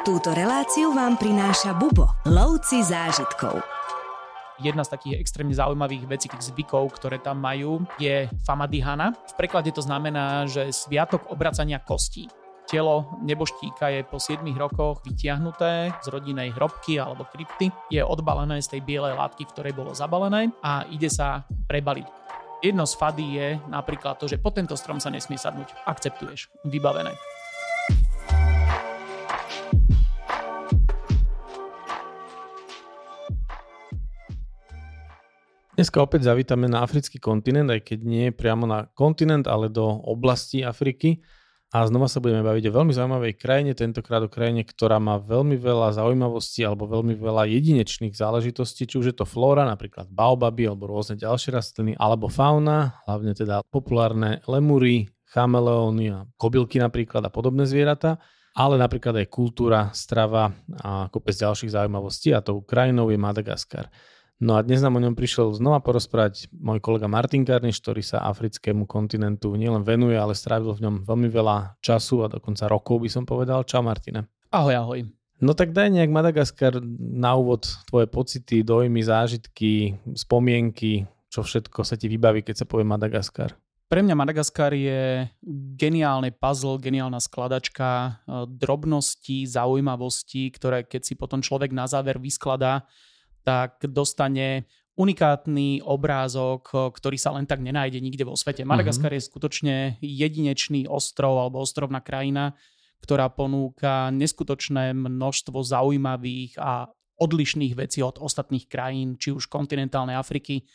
Túto reláciu vám prináša Bubo, lovci zážitkov. Jedna z takých extrémne zaujímavých vecí, tých zvykov, ktoré tam majú, je famadihana. V preklade to znamená, že sviatok obracania kostí. Telo neboštíka je po 7 rokoch vytiahnuté z rodinej hrobky alebo krypty. Je odbalené z tej bielej látky, v ktorej bolo zabalené a ide sa prebaliť. Jedno z fady je napríklad to, že po tento strom sa nesmie sadnúť. Akceptuješ. Vybavené. Dneska opäť zavítame na africký kontinent, aj keď nie priamo na kontinent, ale do oblasti Afriky. A znova sa budeme baviť o veľmi zaujímavej krajine, tentokrát o krajine, ktorá má veľmi veľa zaujímavostí alebo veľmi veľa jedinečných záležitostí, či už je to flóra, napríklad baobaby alebo rôzne ďalšie rastliny, alebo fauna, hlavne teda populárne lemúry, chameleóny a kobylky napríklad a podobné zvieratá ale napríklad aj kultúra, strava a kopec ďalších zaujímavostí a tou krajinou je Madagaskar. No a dnes nám o ňom prišiel znova porozprávať môj kolega Martin Karniš, ktorý sa africkému kontinentu nielen venuje, ale strávil v ňom veľmi veľa času a dokonca rokov by som povedal. Čau Martine. Ahoj, ahoj. No tak daj nejak Madagaskar na úvod tvoje pocity, dojmy, zážitky, spomienky, čo všetko sa ti vybaví, keď sa povie Madagaskar. Pre mňa Madagaskar je geniálny puzzle, geniálna skladačka eh, drobností, zaujímavostí, ktoré keď si potom človek na záver vyskladá, tak dostane unikátny obrázok, ktorý sa len tak nenájde nikde vo svete. Madagaskar mm-hmm. je skutočne jedinečný ostrov alebo ostrovná krajina, ktorá ponúka neskutočné množstvo zaujímavých a odlišných vecí od ostatných krajín, či už kontinentálnej Afriky,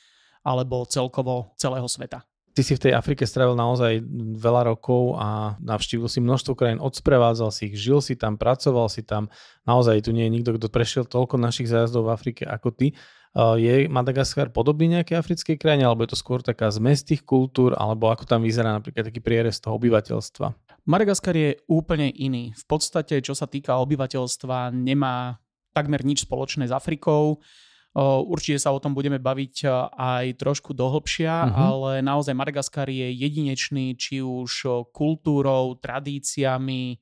alebo celkovo celého sveta. Ty si v tej Afrike strávil naozaj veľa rokov a navštívil si množstvo krajín, odsprevádzal si ich, žil si tam, pracoval si tam. Naozaj tu nie je nikto, kto prešiel toľko našich zájazdov v Afrike ako ty. Je Madagaskar podobný nejaké africkej krajine, alebo je to skôr taká zmes tých kultúr, alebo ako tam vyzerá napríklad taký prierez toho obyvateľstva? Madagaskar je úplne iný. V podstate, čo sa týka obyvateľstva, nemá takmer nič spoločné s Afrikou. Určite sa o tom budeme baviť aj trošku dohlbšia, uh-huh. ale naozaj Madagaskar je jedinečný či už kultúrou, tradíciami,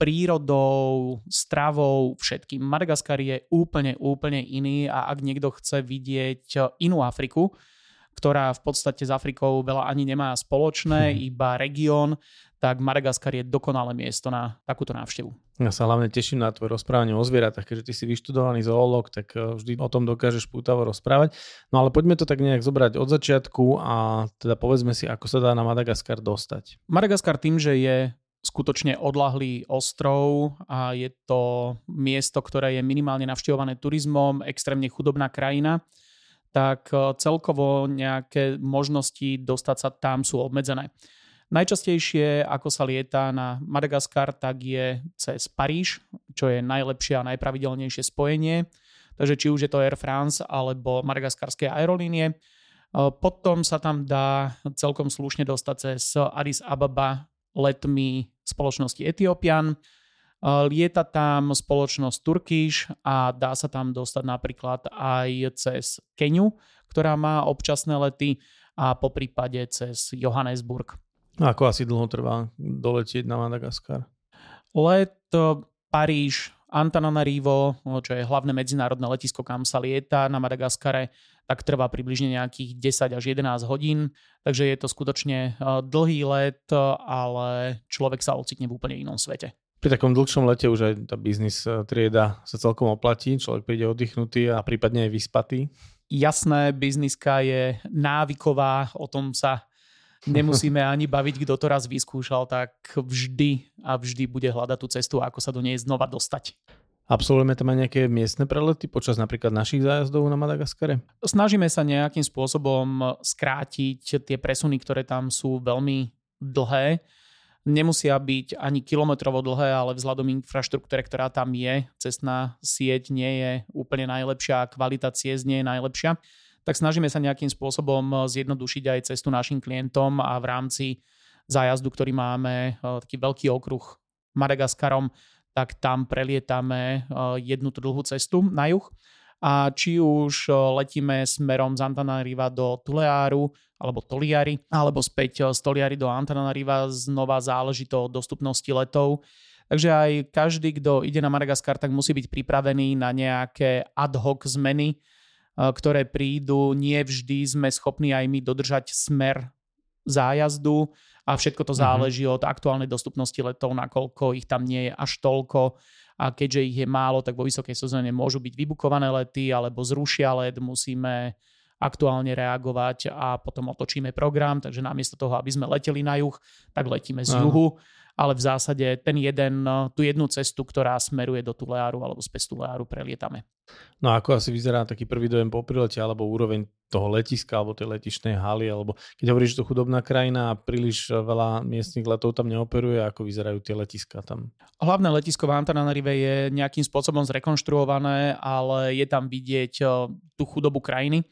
prírodou, stravou, všetkým. Madagaskar je úplne, úplne iný a ak niekto chce vidieť inú Afriku, ktorá v podstate s Afrikou veľa ani nemá spoločné, hmm. iba región, tak Madagaskar je dokonalé miesto na takúto návštevu. Ja sa hlavne teším na tvoje rozprávanie o zvieratách, keďže ty si vyštudovaný zoológ, tak eh, vždy o tom dokážeš pútavo rozprávať. No ale poďme to tak nejak zobrať od začiatku a teda povedzme si, ako sa dá na Madagaskar dostať. Madagaskar tým, že je skutočne odlahlý ostrov a je to miesto, ktoré je minimálne navštevované turizmom, extrémne chudobná krajina, tak eh, celkovo nejaké možnosti dostať sa tam sú obmedzené. Najčastejšie, ako sa lieta na Madagaskar, tak je cez Paríž, čo je najlepšie a najpravidelnejšie spojenie. Takže či už je to Air France alebo madagaskarské aerolínie. Potom sa tam dá celkom slušne dostať cez Addis Ababa letmi spoločnosti Ethiopian. Lieta tam spoločnosť Turkish a dá sa tam dostať napríklad aj cez Keniu, ktorá má občasné lety a po prípade cez Johannesburg. A ako asi dlho trvá doletieť na Madagaskar? Let Paríž, Antananarivo, čo je hlavné medzinárodné letisko, kam sa lieta na Madagaskare, tak trvá približne nejakých 10 až 11 hodín, takže je to skutočne dlhý let, ale človek sa ocitne v úplne inom svete pri takom dlhšom lete už aj tá biznis eh, trieda sa celkom oplatí, človek príde oddychnutý a prípadne aj vyspatý. Jasné, bizniska je návyková, o tom sa nemusíme ani baviť, kto to raz vyskúšal, tak vždy a vždy bude hľadať tú cestu, ako sa do nej znova dostať. Absolvujeme tam aj nejaké miestne prelety počas napríklad našich zájazdov na Madagaskare? Snažíme sa nejakým spôsobom skrátiť tie presuny, ktoré tam sú veľmi dlhé nemusia byť ani kilometrovo dlhé, ale vzhľadom infraštruktúre, ktorá tam je, cestná sieť nie je úplne najlepšia, kvalita ciest nie je najlepšia, tak snažíme sa nejakým spôsobom zjednodušiť aj cestu našim klientom a v rámci zájazdu, ktorý máme, e, taký veľký okruh Madagaskarom, tak tam prelietame e, jednu dlhú cestu na juh. A či už letíme smerom z Antananariva do Tuleáru alebo Toliary, alebo späť z Toliary do Antananariva, znova záleží to o dostupnosti letov, Takže aj každý, kto ide na Madagaskar, tak musí byť pripravený na nejaké ad hoc zmeny, ktoré prídu. Nie vždy sme schopní aj my dodržať smer zájazdu a všetko to mhm. záleží od aktuálnej dostupnosti letov, nakoľko ich tam nie je až toľko a keďže ich je málo, tak vo vysokej sezóne môžu byť vybukované lety alebo zrušia let, musíme aktuálne reagovať a potom otočíme program, takže namiesto toho, aby sme leteli na juh, tak letíme z juhu ale v zásade ten jeden, eh, tú jednu cestu, ktorá smeruje do Tuleáru alebo z Tuleáru prelietame. No a ako asi vyzerá taký prvý dojem po prilete alebo úroveň toho letiska alebo tej letišnej haly, alebo keď hovoríš, že to chudobná krajina a príliš veľa miestnych letov tam neoperuje, ako vyzerajú tie letiska tam? Hlavné letisko v Antananarive je nejakým spôsobom zrekonštruované, ale je tam vidieť eh, tú chudobu krajiny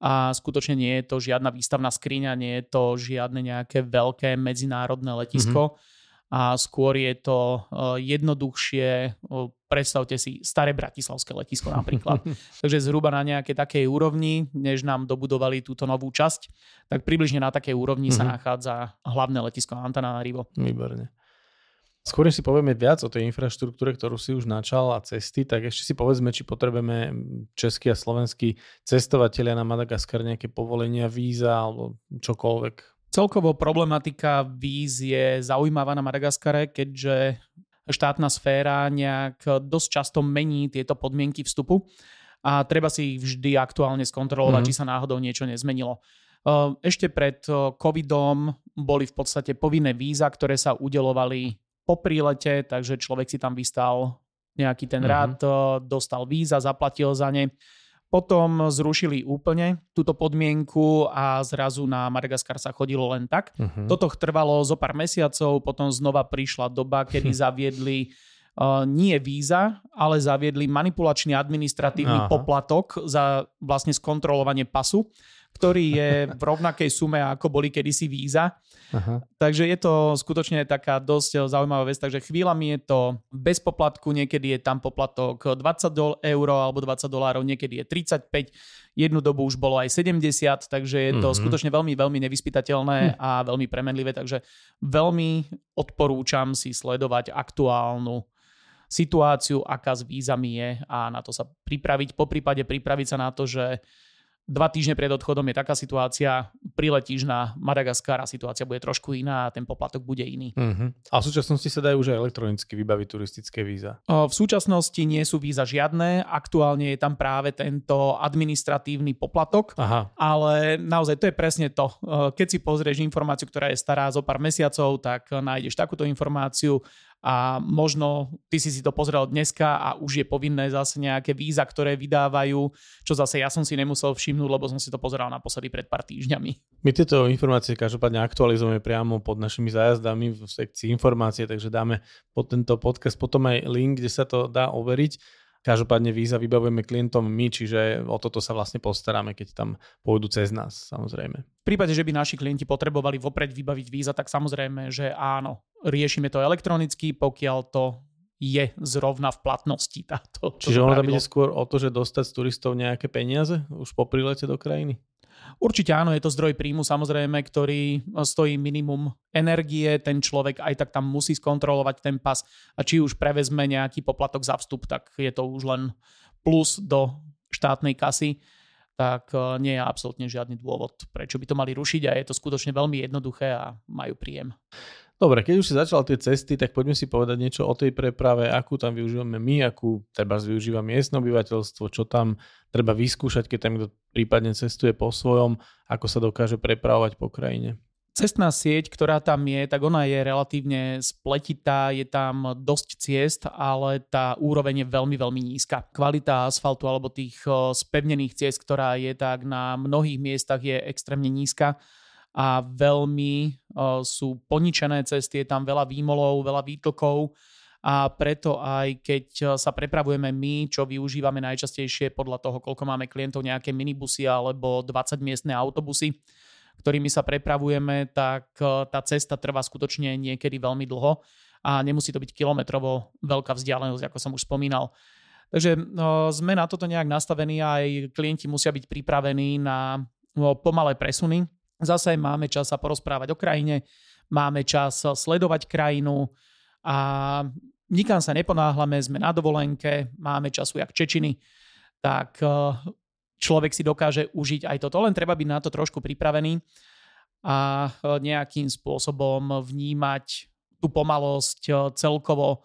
a skutočne nie je to žiadna výstavná skriňa, nie je to žiadne nejaké veľké medzinárodné letisko. Mm-hmm a skôr je to eh, jednoduchšie, eh, predstavte si staré bratislavské letisko napríklad. Takže zhruba na nejakej takej úrovni, než nám dobudovali túto novú časť, tak približne na takej úrovni mm-hmm. sa mhm. nachádza hlavné letisko Antananarivo. Výborne. Skôr si povieme viac o tej infraštruktúre, ktorú si už načal a cesty, tak ešte si povedzme, či potrebujeme český a slovenskí cestovatelia na Madagaskar nejaké povolenia, víza alebo čokoľvek. Celkovo problematika víz je zaujímavá na Madagaskare, keďže štátna sféra nejak dosť často mení tieto podmienky vstupu a treba si ich vždy aktuálne skontrolovať, mm. či sa náhodou niečo nezmenilo. Ešte pred covidom boli v podstate povinné víza, ktoré sa udelovali po prílete, takže človek si tam vystal nejaký ten mm-hmm. rád, dostal víza, zaplatil za ne potom zrušili úplne túto podmienku a zrazu na Madagaskar sa chodilo len tak. Uh-huh. Toto trvalo zo pár mesiacov, potom znova prišla doba, kedy zaviedli uh, nie víza, ale zaviedli manipulačný administratívny Aha. poplatok za vlastne skontrolovanie pasu ktorý je v rovnakej sume, ako boli kedysi víza. Aha. Takže je to skutočne taká dosť zaujímavá vec. Takže chvíľami je to bez poplatku, niekedy je tam poplatok 20 eur alebo 20 dolárov, niekedy je 35. Jednu dobu už bolo aj 70, takže je to mm-hmm. skutočne veľmi, veľmi nevyspytateľné hm. a veľmi premenlivé. Takže veľmi odporúčam si sledovať aktuálnu situáciu, aká s vízami je a na to sa pripraviť. Po prípade pripraviť sa na to, že dva týždne pred odchodom je taká situácia, priletíš na Madagaskar a situácia bude trošku iná a ten poplatok bude iný. Uh-huh. A v súčasnosti sa dajú už aj elektronicky vybaviť turistické víza? V súčasnosti nie sú víza žiadne, aktuálne je tam práve tento administratívny poplatok, Aha. ale naozaj to je presne to. Keď si pozrieš informáciu, ktorá je stará zo pár mesiacov, tak nájdeš takúto informáciu a možno ty si si to pozrel dneska a už je povinné zase nejaké víza, ktoré vydávajú, čo zase ja som si nemusel všimnúť, lebo som si to pozeral naposledy pred pár týždňami. My tieto informácie každopádne aktualizujeme priamo pod našimi zájazdami v sekcii informácie, takže dáme pod tento podcast potom aj link, kde sa to dá overiť. Každopádne víza vybavujeme klientom my, čiže o toto sa vlastne postaráme, keď tam pôjdu cez nás, samozrejme. V prípade, že by naši klienti potrebovali vopred vybaviť víza, tak samozrejme, že áno, riešime to elektronicky, pokiaľ to je zrovna v platnosti táto. Čiže ono tam ide skôr o to, že dostať z turistov nejaké peniaze už po prilete do krajiny? Určite áno, je to zdroj príjmu samozrejme, ktorý stojí minimum energie, ten človek aj tak tam musí skontrolovať ten pas. A či už prevezme nejaký poplatok za vstup, tak je to už len plus do štátnej kasy. Tak e, nie je absolútne žiadny dôvod, prečo by to mali rušiť a je to skutočne veľmi jednoduché a majú príjem. Dobre, keď už si začal tie cesty, tak poďme si povedať niečo o tej preprave, akú tam využívame my, akú treba využíva miestne obyvateľstvo, čo tam treba vyskúšať, keď tam kto prípadne cestuje po svojom, ako sa dokáže prepravovať po krajine. Cestná sieť, ktorá tam je, tak ona je relatívne spletitá, je tam dosť ciest, ale tá úroveň je veľmi, veľmi nízka. Kvalita asfaltu alebo tých spevnených ciest, ktorá je, tak na mnohých miestach je extrémne nízka a veľmi sú poničené cesty, je tam veľa výmolov, veľa výtlkov a preto aj keď sa prepravujeme my, čo využívame najčastejšie podľa toho, koľko máme klientov, nejaké minibusy alebo 20 miestne autobusy, ktorými sa prepravujeme, tak tá cesta trvá skutočne niekedy veľmi dlho a nemusí to byť kilometrovo veľká vzdialenosť, ako som už spomínal. Takže sme na toto nejak nastavení a aj klienti musia byť pripravení na pomalé presuny, Zase máme čas sa porozprávať o krajine, máme čas sledovať krajinu a nikam sa neponáhlame, sme na dovolenke, máme času jak Čečiny, tak človek si dokáže užiť aj toto. Len treba byť na to trošku pripravený a nejakým spôsobom vnímať tú pomalosť celkovo.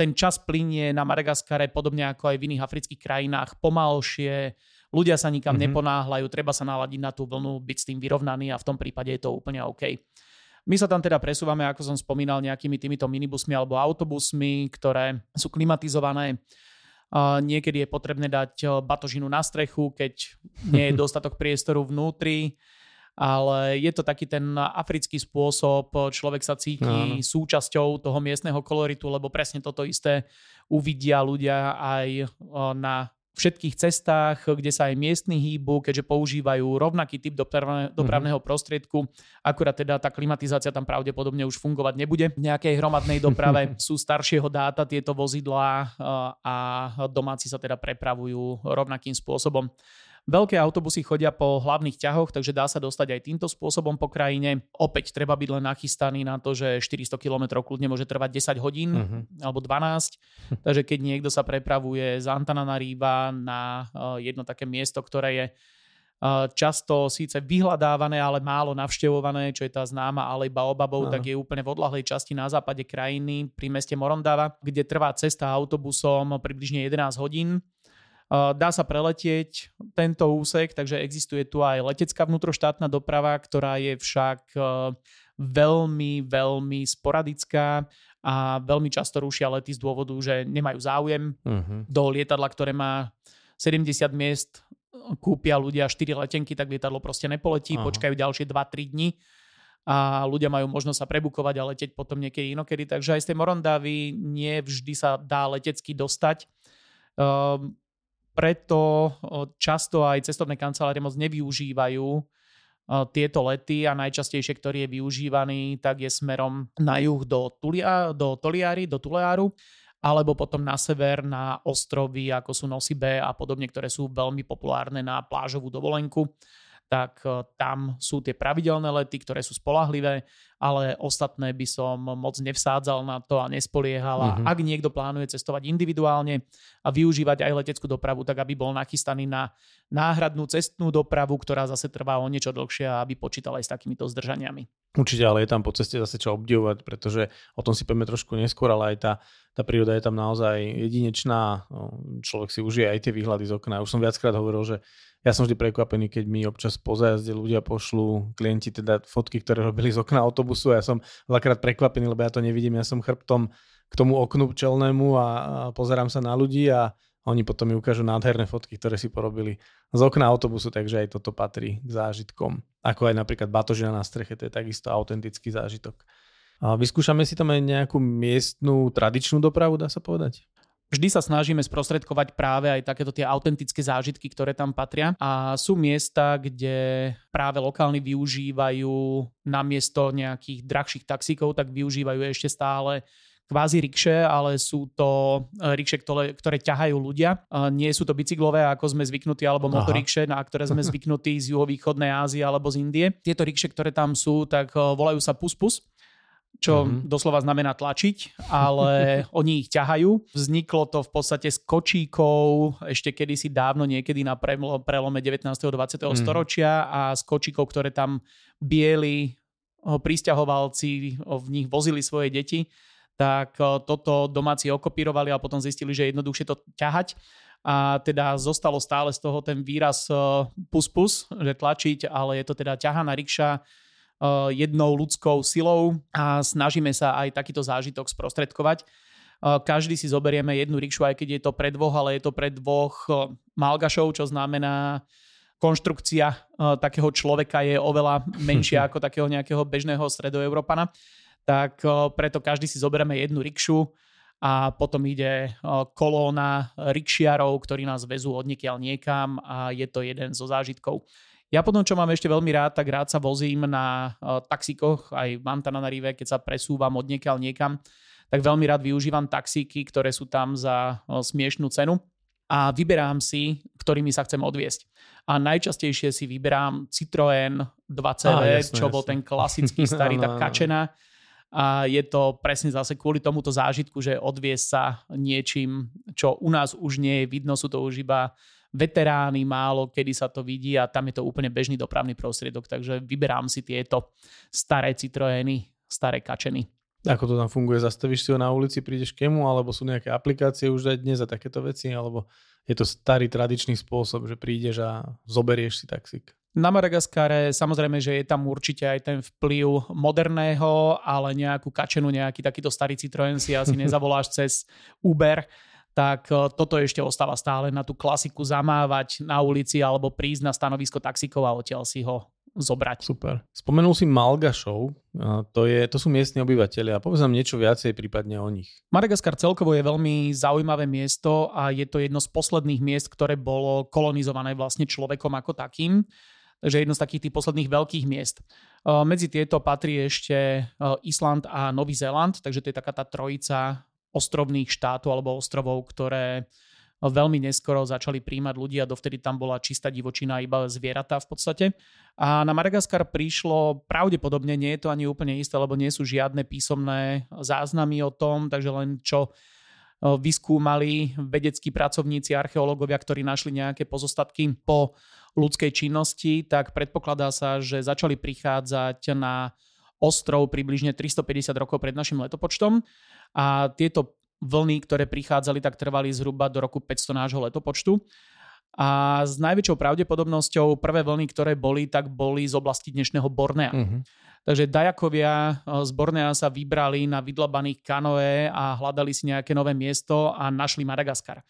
Ten čas plinie na Madagaskare podobne ako aj v iných afrických krajinách pomalšie, ľudia sa nikam mm-hmm. neponáhľajú, treba sa naladiť na tú vlnu, byť s tým vyrovnaný a v tom prípade je to úplne OK. My sa tam teda presúvame, ako som spomínal, nejakými týmito minibusmi alebo autobusmi, ktoré sú klimatizované. Niekedy je potrebné dať batožinu na strechu, keď nie je dostatok priestoru vnútri ale je to taký ten africký spôsob, človek sa cíti no. súčasťou toho miestneho koloritu, lebo presne toto isté uvidia ľudia aj na všetkých cestách, kde sa aj miestni hýbu, keďže používajú rovnaký typ dopravne, mhm. dopravného prostriedku. Akurát teda tá klimatizácia tam pravdepodobne už fungovať nebude. V nejakej hromadnej doprave sú staršieho dáta tieto vozidlá a domáci sa teda prepravujú rovnakým spôsobom. Veľké autobusy chodia po hlavných ťahoch, takže dá sa dostať aj týmto spôsobom po krajine. Opäť treba byť len nachystaný na to, že 400 km kľudne môže trvať 10 hodín uh-huh. alebo 12. takže keď niekto sa prepravuje z Antananaríva na eh, jedno také miesto, ktoré je eh, často síce vyhľadávané, ale málo navštevované, čo je tá známa alej Baobabov, tak je úplne v odlahlej časti na západe krajiny pri meste Morondava, kde trvá cesta autobusom približne 11 hodín Dá sa preletieť tento úsek, takže existuje tu aj letecká vnútroštátna doprava, ktorá je však e, veľmi, veľmi sporadická a veľmi často rušia lety z dôvodu, že nemajú záujem. Uh-huh. Do lietadla, ktoré má 70 miest, kúpia ľudia 4 letenky, tak lietadlo proste nepoletí, uh-huh. počkajú ďalšie 2-3 dni a ľudia majú možnosť sa prebukovať a leteť potom niekedy inokedy. Takže aj z tej Morondávy nie vždy sa dá letecky dostať. Um, preto často aj cestovné kancelárie moc nevyužívajú tieto lety a najčastejšie, ktorý je využívaný, tak je smerom na juh do, Tulia, do Toliary, do Tuleáru, alebo potom na sever na ostrovy, ako sú Nosibe a podobne, ktoré sú veľmi populárne na plážovú dovolenku. Tak tam sú tie pravidelné lety, ktoré sú spolahlivé, ale ostatné by som moc nevsádzal na to a nespoliehal. A mm-hmm. ak niekto plánuje cestovať individuálne a využívať aj leteckú dopravu, tak aby bol nachystaný na náhradnú cestnú dopravu, ktorá zase trvá o niečo dlhšie a aby počítal aj s takýmito zdržaniami. Určite, ale je tam po ceste zase čo obdivovať, pretože o tom si povieme trošku neskôr, ale aj tá, tá príroda je tam naozaj jedinečná. Človek si užije aj tie výhľady z okna. Už som viackrát hovoril, že ja som vždy prekvapený, keď mi občas po zájazde ľudia pošlú klienti teda fotky, ktoré robili z okna autobusu a ja som veľakrát prekvapený, lebo ja to nevidím, ja som chrbtom k tomu oknu čelnému a pozerám sa na ľudí a oni potom mi ukážu nádherné fotky, ktoré si porobili z okna autobusu, takže aj toto patrí k zážitkom. Ako aj napríklad batožina na streche, to je takisto autentický zážitok. A vyskúšame si tam aj nejakú miestnú tradičnú dopravu, dá sa povedať? Vždy sa snažíme sprostredkovať práve aj takéto tie autentické zážitky, ktoré tam patria. A sú miesta, kde práve lokálni využívajú namiesto nejakých drahších taxíkov, tak využívajú ešte stále kvázi rikše, ale sú to e, rikše, ktoré, ktoré ťahajú ľudia. Nie sú to bicyklové, ako sme zvyknutí, alebo motorikše, na ktoré sme zvyknutí z juhovýchodnej Ázie alebo z Indie. Tieto rikše, ktoré tam sú, tak e, volajú sa puspus čo mm-hmm. doslova znamená tlačiť, ale oni ich ťahajú. Vzniklo to v podstate s kočíkov ešte kedysi dávno, niekedy na prelome 19. a 20. Mm-hmm. storočia a s kočíkov, ktoré tam bieli pristahovalci v nich vozili svoje deti, tak toto domáci okopírovali a potom zistili, že je jednoduchšie to ťahať a teda zostalo stále z toho ten výraz pus-pus, že tlačiť, ale je to teda ťahaná rikša, jednou ľudskou silou a snažíme sa aj takýto zážitok sprostredkovať. Eh, každý si zoberieme jednu rikšu, aj keď je to pre dvoch, ale je to pre dvoch eh, malgašov, čo znamená konštrukcia takého človeka je oveľa menšia ako takého nejakého bežného stredoeurópana. Tak preto každý si zoberieme jednu rikšu a potom ide kolóna rikšiarov, ktorí nás vezú od niekiaľ niekam a je to jeden zo zážitkov. Ja potom, čo mám ešte veľmi rád, tak rád sa vozím na uh, taxíkoch, aj v Antananarive, keď sa presúvam od niekiaľ niekam, tak veľmi rád využívam taxíky, ktoré sú tam za uh, smiešnú cenu a vyberám si, ktorými sa chcem odviesť. A najčastejšie si vyberám Citroën 2CV, ah, jasne, čo jasne. bol ten klasický starý, tá kačena. a je to presne zase kvôli tomuto zážitku, že odvie sa niečím, čo u nás už nie je vidno, sú to už iba veterány, málo kedy sa to vidí a tam je to úplne bežný dopravný prostriedok, takže vyberám si tieto staré Citroeny, staré kačeny. Ako to tam funguje? Zastavíš si ho na ulici, prídeš k nemu, alebo sú nejaké aplikácie už aj dnes a takéto veci, alebo je to starý tradičný spôsob, že prídeš a zoberieš si taxík? Na Madagaskare samozrejme, že je tam určite aj ten vplyv moderného, ale nejakú kačenu, nejaký takýto starý Citroen si asi nezavoláš cez Uber, tak e, toto ešte ostáva stále na tú klasiku zamávať na ulici alebo prísť na stanovisko taxikov a odtiaľ si ho zobrať. Super. Spomenul si Malgašov, to, je, to sú miestni obyvateľia. Povedz nám niečo viacej prípadne o nich. Madagaskar celkovo je veľmi zaujímavé miesto a je to jedno z posledných miest, ktoré bolo kolonizované vlastne človekom ako takým. Takže jedno z takých tých posledných veľkých miest. Medzi tieto patrí ešte Island a Nový Zéland, takže to je taká tá trojica ostrovných štátov alebo ostrovov, ktoré veľmi neskoro začali príjmať ľudia, dovtedy tam bola čistá divočina, iba zvieratá v podstate. A na Madagaskar prišlo pravdepodobne, nie je to ani úplne isté, lebo nie sú žiadne písomné záznamy o tom, takže len čo vyskúmali vedeckí pracovníci, archeológovia, ktorí našli nejaké pozostatky po ľudskej činnosti, tak predpokladá sa, že začali prichádzať na ostrov približne 350 rokov pred našim letopočtom a tieto vlny, ktoré prichádzali, tak trvali zhruba do roku 500 nášho letopočtu. A s najväčšou pravdepodobnosťou prvé vlny, ktoré boli, tak boli z oblasti dnešného Bornea. Uh-huh. Takže dajakovia e, z Bornea sa vybrali na vydlabaných kanoe a hľadali si nejaké nové miesto a našli Madagaskar.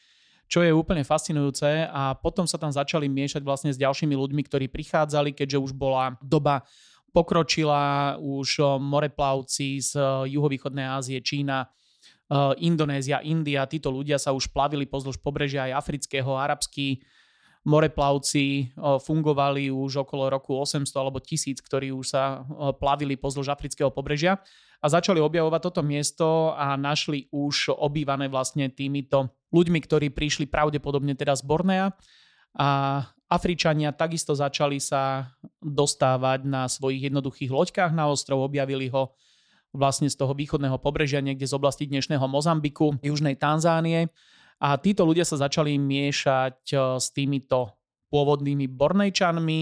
Čo je úplne fascinujúce a potom sa tam začali miešať vlastne s ďalšími ľuďmi, ktorí prichádzali, keďže už bola doba pokročila, už moreplavci z juhovýchodnej Ázie, Čína, Indonézia, India, títo ľudia sa už plavili pozdĺž pobrežia aj afrického, arabskí moreplavci fungovali už okolo roku 800 alebo 1000, ktorí už sa plavili pozdĺž afrického pobrežia a začali objavovať toto miesto a našli už obývané vlastne týmito ľuďmi, ktorí prišli pravdepodobne teda z Bornea a Afričania takisto začali sa dostávať na svojich jednoduchých loďkách na ostrov, objavili ho vlastne z toho východného pobrežia, niekde z oblasti dnešného Mozambiku, južnej Tanzánie. A títo ľudia sa začali miešať e, s týmito pôvodnými Bornejčanmi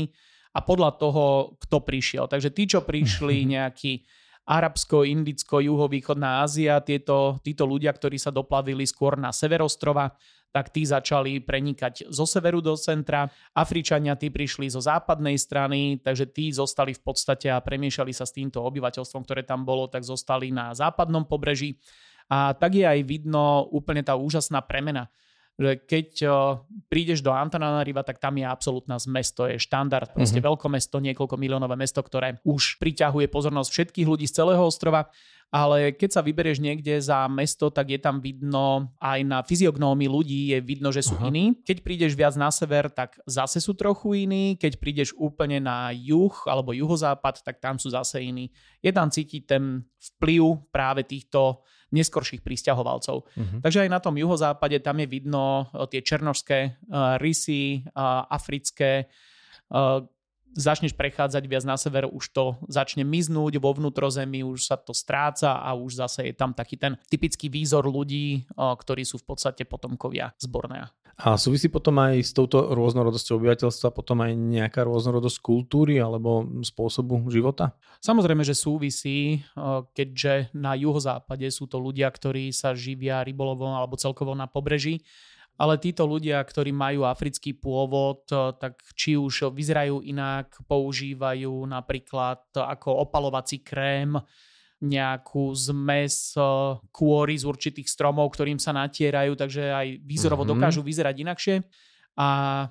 a podľa toho, kto prišiel. Takže tí, čo prišli, nejaký Arabsko, Indicko, Juhovýchodná Ázia, tieto, títo ľudia, ktorí sa doplavili skôr na sever ostrova, tak tí začali prenikať zo severu do centra. Afričania tí prišli zo západnej strany, takže tí zostali v podstate a premiešali sa s týmto obyvateľstvom, ktoré tam bolo, tak zostali na západnom pobreží. A tak je aj vidno úplne tá úžasná premena že keď prídeš do Antananariva, tak tam je absolútna zmes, to je štandard, proste mm-hmm. veľkomesto, niekoľko miliónové mesto, ktoré už priťahuje pozornosť všetkých ľudí z celého ostrova ale keď sa vyberieš niekde za mesto, tak je tam vidno aj na fyziognómii ľudí, je vidno, že sú Aha. iní. Keď prídeš viac na sever, tak zase sú trochu iní. Keď prídeš úplne na juh alebo juhozápad, tak tam sú zase iní. Je tam cítiť ten vplyv práve týchto neskorších pristahovalcov. Uh-huh. Takže aj na tom juhozápade tam je vidno eh, tie černožské uh, rysy, uh, africké, uh, začneš prechádzať viac na sever, už to začne miznúť vo vnútrozemí, už sa to stráca a už zase je tam taký ten typický výzor ľudí, ktorí sú v podstate potomkovia z Bornea. A súvisí potom aj s touto rôznorodosťou obyvateľstva potom aj nejaká rôznorodosť kultúry alebo spôsobu života? Samozrejme, že súvisí, keďže na juhozápade sú to ľudia, ktorí sa živia rybolovom alebo celkovo na pobreží ale títo ľudia, ktorí majú africký pôvod, eh, tak či už vyzerajú inak, používajú napríklad ako opalovací krém nejakú zmes eh, kôry z určitých stromov, ktorým sa natierajú, takže aj výzorovo mm-hmm. dokážu vyzerať inakšie. A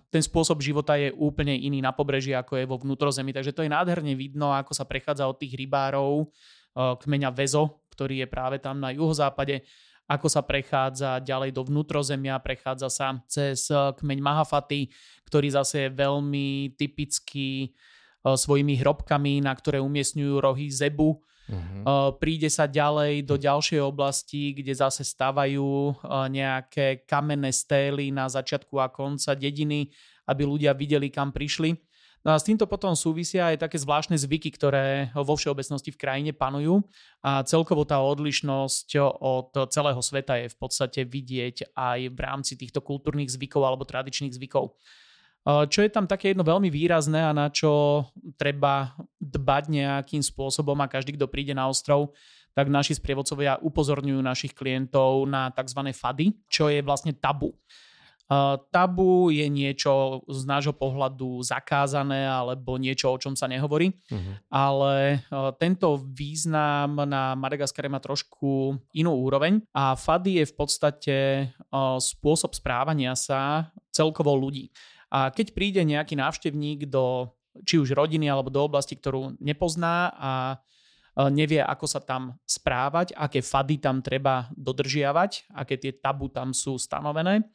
ten spôsob života je úplne iný na pobreží, ako je vo vnútrozemí. Takže to je nádherne vidno, ako sa prechádza od tých rybárov, eh, kmeňa Vezo, ktorý je práve tam na juhozápade, ako sa prechádza ďalej do vnútrozemia, prechádza sa cez eh, kmeň Mahafaty, ktorý zase je veľmi typický eh, svojimi hrobkami, na ktoré umiestňujú rohy zebu. Uh-huh. Príde sa ďalej do ďalšej oblasti, kde zase stavajú nejaké kamenné stély na začiatku a konca dediny, aby ľudia videli, kam prišli. No a s týmto potom súvisia aj také zvláštne zvyky, ktoré vo všeobecnosti v krajine panujú a celkovo tá odlišnosť od celého sveta je v podstate vidieť aj v rámci týchto kultúrnych zvykov alebo tradičných zvykov. Čo je tam také jedno veľmi výrazné a na čo treba dbať nejakým spôsobom a každý, kto príde na ostrov, tak naši sprievodcovia upozorňujú našich klientov na tzv. fady, čo je vlastne tabu. Tabu je niečo z nášho pohľadu zakázané alebo niečo, o čom sa nehovorí, uh-huh. ale tento význam na Madagaskare má trošku inú úroveň a fady je v podstate spôsob správania sa celkovo ľudí. A keď príde nejaký návštevník do či už rodiny alebo do oblasti, ktorú nepozná a nevie, ako sa tam správať, aké fady tam treba dodržiavať, aké tie tabu tam sú stanovené,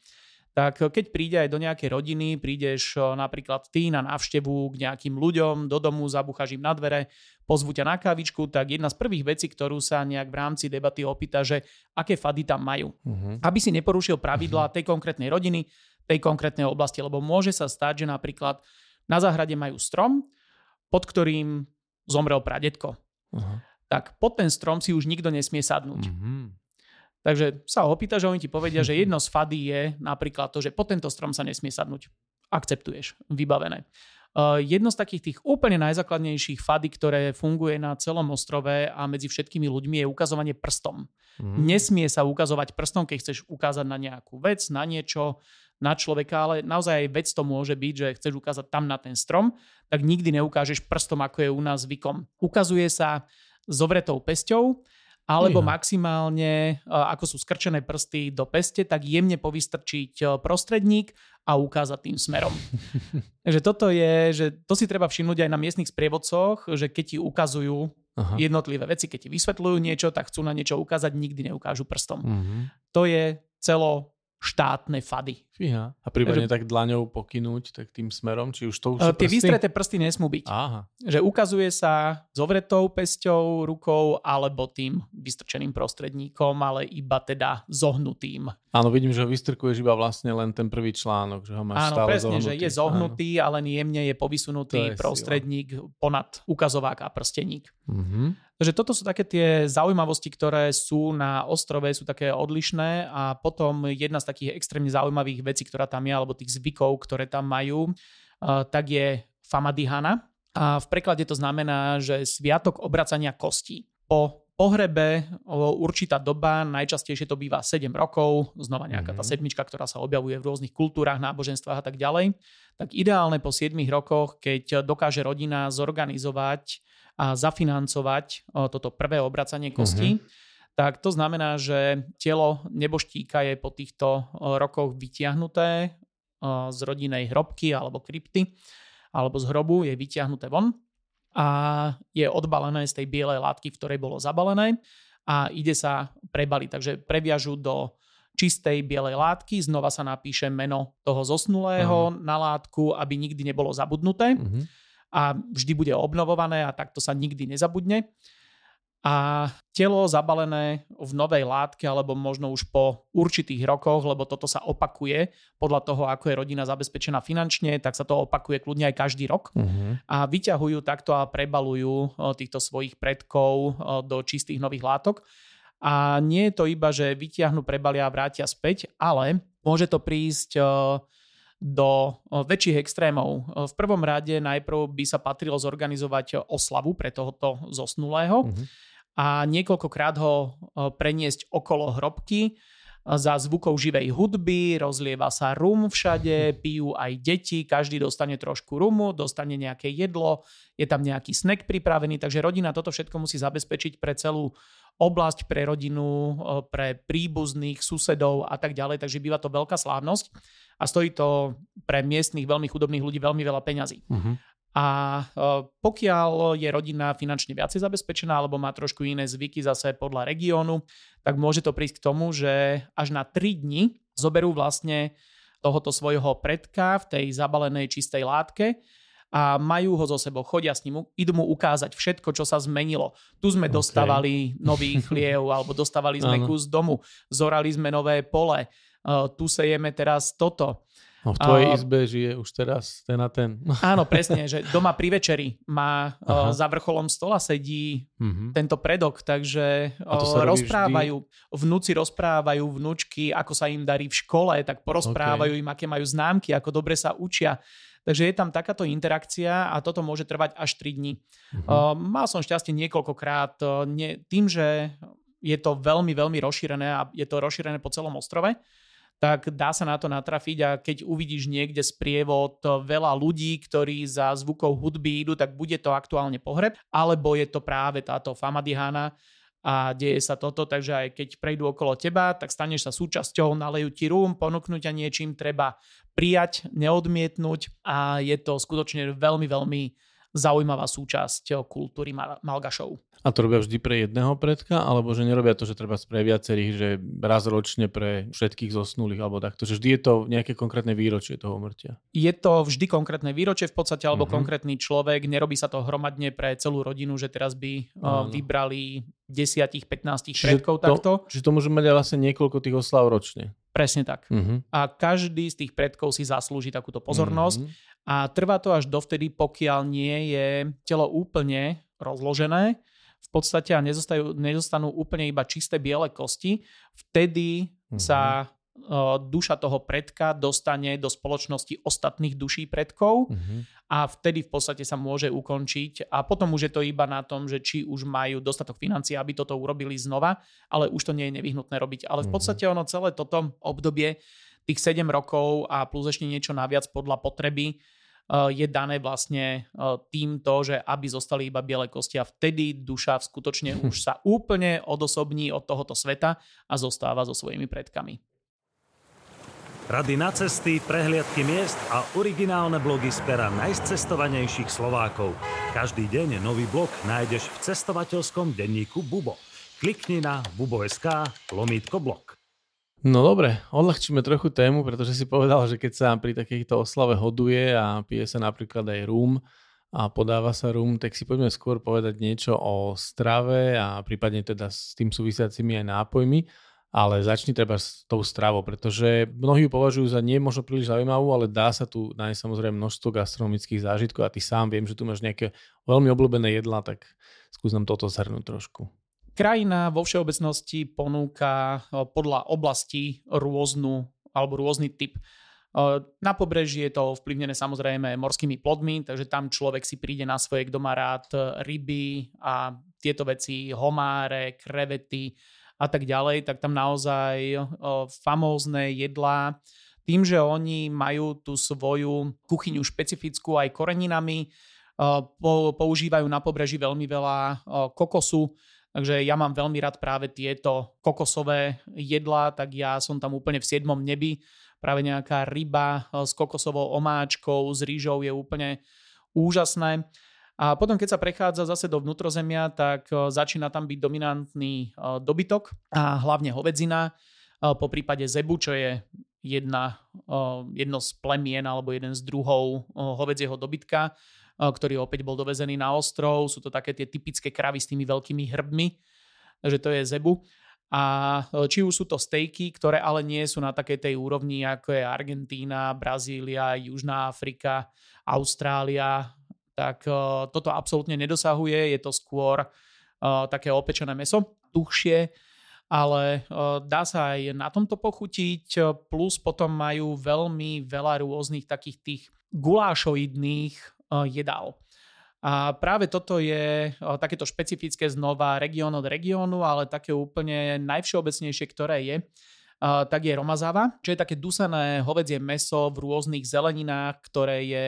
tak keď príde aj do nejakej rodiny, prídeš napríklad ty na návštevu k nejakým ľuďom do domu, zabucháš im na dvere, pozvu ťa na kávičku, tak jedna z prvých vecí, ktorú sa nejak v rámci debaty opýta, že aké fady tam majú. Uh-huh. Aby si neporušil pravidlá uh-huh. tej konkrétnej rodiny, tej konkrétnej oblasti, lebo môže sa stať, že napríklad na záhrade majú strom, pod ktorým zomrel pradetko. Uh-huh. Tak pod ten strom si už nikto nesmie sadnúť. Uh-huh. Takže sa opýta, že oni ti povedia, že jedno z fady je napríklad to, že po tento strom sa nesmie sadnúť. Akceptuješ, vybavené. Uh, jedno z takých tých úplne najzákladnejších fady, ktoré funguje na celom ostrove a medzi všetkými ľuďmi je ukazovanie prstom. Mm. Nesmie sa ukazovať prstom, keď chceš ukázať na nejakú vec, na niečo, na človeka, ale naozaj aj vec to môže byť, že chceš ukázať tam na ten strom, tak nikdy neukážeš prstom, ako je u nás zvykom. Ukazuje sa zovretou pesťou alebo Iha. maximálne, ako sú skrčené prsty do peste, tak jemne povystrčiť prostredník a ukázať tým smerom. že toto je, že to si treba všimnúť aj na miestnych sprievodcoch, že keď ti ukazujú Aha. jednotlivé veci, keď ti vysvetľujú niečo, tak chcú na niečo ukázať, nikdy neukážu prstom. Uh-huh. To je celo štátne fady. Fíha. A prípadne že, tak dlaňou pokynúť tak tým smerom, či už to už Tie vystreté prsty nesmú byť. Aha. Že ukazuje sa zovretou pesťou, rukou alebo tým vystrčeným prostredníkom, ale iba teda zohnutým. Áno, vidím, že ho vystrkuješ iba vlastne len ten prvý článok, že ho máš Áno, stále presne, zohnutý. že je zohnutý, Áno. ale jemne je povysunutý je prostredník sila. ponad ukazovák a prsteník. Mhm. Takže toto sú také tie zaujímavosti, ktoré sú na ostrove, sú také odlišné a potom jedna z takých extrémne zaujímavých vecí, ktorá tam je, alebo tých zvykov, ktoré tam majú, tak je Famadihana. A v preklade to znamená, že sviatok obracania kostí. Po pohrebe určitá doba, najčastejšie to býva 7 rokov, znova nejaká tá mhm. sedmička, ktorá sa objavuje v rôznych kultúrach, náboženstvách a tak ďalej, tak ideálne po 7 rokoch, keď dokáže rodina zorganizovať a zafinancovať toto prvé obracanie kostí, uh-huh. tak to znamená, že telo neboštíka je po týchto rokoch vytiahnuté z rodinej hrobky alebo krypty alebo z hrobu je vytiahnuté von a je odbalené z tej bielej látky, v ktorej bolo zabalené a ide sa prebaliť. Takže previažu do čistej bielej látky, znova sa napíše meno toho zosnulého uh-huh. na látku, aby nikdy nebolo zabudnuté. Uh-huh a vždy bude obnovované a takto sa nikdy nezabudne. A telo zabalené v novej látke alebo možno už po určitých rokoch, lebo toto sa opakuje podľa toho, ako je rodina zabezpečená finančne, tak sa to opakuje kľudne aj každý rok. Uh-huh. A vyťahujú takto a prebalujú týchto svojich predkov do čistých nových látok. A nie je to iba, že vyťahnú, prebalia a vrátia späť, ale môže to prísť do väčších extrémov. V prvom rade najprv by sa patrilo zorganizovať oslavu pre tohoto zosnulého mm-hmm. a niekoľkokrát ho preniesť okolo hrobky za zvukov živej hudby, rozlieva sa rum všade, pijú aj deti, každý dostane trošku rumu, dostane nejaké jedlo, je tam nejaký snack pripravený, takže rodina toto všetko musí zabezpečiť pre celú oblasť, pre rodinu, pre príbuzných, susedov a tak ďalej, takže býva to veľká slávnosť a stojí to pre miestnych veľmi chudobných ľudí veľmi veľa peňazí. Uh-huh. A e, pokiaľ je rodina finančne viacej zabezpečená alebo má trošku iné zvyky zase podľa regiónu, tak môže to prísť k tomu, že až na 3 dni zoberú vlastne tohoto svojho predka v tej zabalenej čistej látke a majú ho zo sebou, chodia s ním, idú mu ukázať všetko, čo sa zmenilo. Tu sme okay. dostávali nový chliev, alebo dostávali sme kus domu, zorali sme nové pole, tu sejeme teraz toto. No, v tvojej uh, izbe žije už teraz ten a ten. Áno, presne, že doma pri večeri má uh, za vrcholom stola sedí uh-huh. tento predok, takže uh, rozprávajú, vždy? vnúci rozprávajú vnúčky, ako sa im darí v škole, tak porozprávajú okay. im, aké majú známky, ako dobre sa učia. Takže je tam takáto interakcia a toto môže trvať až 3 dní. Uh-huh. Uh, mal som šťastie niekoľkokrát, uh, nie, tým, že je to veľmi, veľmi rozšírené a je to rozšírené po celom ostrove, tak dá sa na to natrafiť a keď uvidíš niekde sprievod veľa ľudí, ktorí za zvukov hudby idú, tak bude to aktuálne pohreb, alebo je to práve táto Famadihana a deje sa toto, takže aj keď prejdú okolo teba, tak staneš sa súčasťou, nalejú ti rúm, ponúknuť ťa niečím, treba prijať, neodmietnúť a je to skutočne veľmi, veľmi zaujímavá súčasť kultúry Malgašov. A to robia vždy pre jedného predka, alebo že nerobia to, že treba pre viacerých, že raz ročne pre všetkých zosnulých, alebo takto, že vždy je to nejaké konkrétne výročie toho umrtia? Je to vždy konkrétne výročie v podstate, alebo uh-huh. konkrétny človek, nerobí sa to hromadne pre celú rodinu, že teraz by uh, vybrali 10-15 predkov to, takto. Čiže to môže mať vlastne niekoľko tých oslav ročne. Presne tak. Uh-huh. A každý z tých predkov si zaslúži takúto pozornosť. Uh-huh. A trvá to až dovtedy, pokiaľ nie je telo úplne rozložené, v podstate a nezostajú, nezostanú úplne iba čisté biele kosti, vtedy mm-hmm. sa duša toho predka dostane do spoločnosti ostatných duší predkov mm-hmm. a vtedy v podstate sa môže ukončiť a potom už je to iba na tom, že či už majú dostatok financií, aby toto urobili znova, ale už to nie je nevyhnutné robiť. Ale v mhm. podstate ono celé toto obdobie tých 7 rokov a plus ešte niečo naviac podľa potreby je dané vlastne eh, týmto, že aby zostali iba biele kosti a vtedy duša skutočne už sa úplne odosobní od tohoto sveta a zostáva so svojimi predkami. Rady na cesty, prehliadky miest a originálne blogy z pera najcestovanejších Slovákov. Každý deň nový blog nájdeš v cestovateľskom denníku Bubo. Klikni na bubo.sk lomítko blog. No dobre, odľahčíme trochu tému, pretože si povedal, že keď sa pri takejto oslave hoduje a pije sa napríklad aj rum a podáva sa rum, tak si poďme skôr povedať niečo o strave a prípadne teda s tým súvisiacimi aj nápojmi. Ale začni treba s tou stravou, pretože mnohí ju považujú za nie možno príliš zaujímavú, ale dá sa tu nájsť samozrejme množstvo gastronomických zážitkov a ty sám viem, že tu máš nejaké veľmi obľúbené jedlá, tak skús nám toto zhrnúť trošku. Krajina vo všeobecnosti ponúka eh, podľa oblasti rôznu alebo rôzny typ. Eh, na pobreží je to ovplyvnené samozrejme morskými plodmi, takže tam človek si príde na svoje, kto má rád eh, ryby a tieto veci, homáre, krevety a tak ďalej, tak tam naozaj famózne jedlá. Tým, že oni majú tú svoju kuchyňu špecifickú aj koreninami, používajú na pobreží veľmi veľa kokosu, Takže ja mám veľmi rád práve tieto kokosové jedlá, tak ja som tam úplne v siedmom nebi. Práve nejaká ryba eh, s kokosovou omáčkou, s rýžou je úplne úžasné. A potom, keď sa prechádza zase do vnútrozemia, tak eh, začína tam byť dominantný eh, dobytok a hlavne hovedzina, po prípade zebu, čo je jedna, jedno z plemien alebo jeden z druhov hovedzieho dobytka ktorý opäť bol dovezený na ostrov. Sú to také tie typické kravy s tými veľkými hrbmi, takže to je zebu. A e, či už sú to stejky, ktoré ale nie sú na takej tej úrovni, ako je Argentína, Brazília, Južná Afrika, Austrália, tak e, toto absolútne nedosahuje. Je to skôr e, také opečené meso, tuhšie, ale dá sa aj na tomto pochutiť, plus potom majú veľmi veľa rôznych takých tých gulášoidných jedál. A práve toto je eh, takéto špecifické znova región od regiónu, ale také úplne najvšeobecnejšie, ktoré je, eh, tak je romazáva, čo je také dusené hovedzie meso v rôznych zeleninách, ktoré je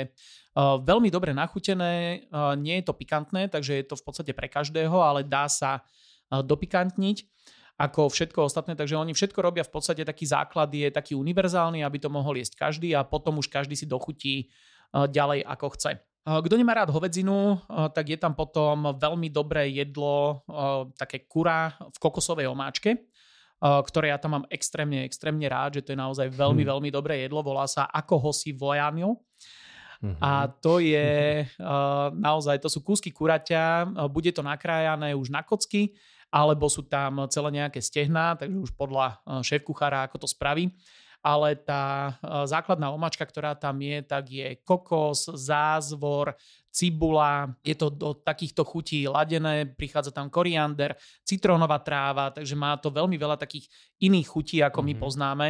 veľmi dobre nachutené. Nie je to pikantné, takže je to v podstate pre každého, ale dá sa dopikantniť ako všetko ostatné, takže oni všetko robia v podstate taký základ je taký univerzálny, aby to mohol jesť každý a potom už každý si dochutí ďalej ako chce. Kto nemá rád hovedzinu, tak je tam potom veľmi dobré jedlo, také kura v kokosovej omáčke, ktoré ja tam mám extrémne, extrémne rád, že to je naozaj veľmi, hmm. veľmi dobré jedlo. Volá sa ako hosi vojanio. Uh-huh. A to je uh, naozaj, to sú kúsky kuraťa, bude to nakrájané už na kocky, alebo sú tam celé nejaké stehná, takže už podľa šéf kuchára, ako to spraví ale tá základná omáčka, ktorá tam je, tak je kokos, zázvor, cibula, je to do takýchto chutí ladené, prichádza tam koriander, citrónová tráva, takže má to veľmi veľa takých iných chutí, ako mm-hmm. my mhm. poznáme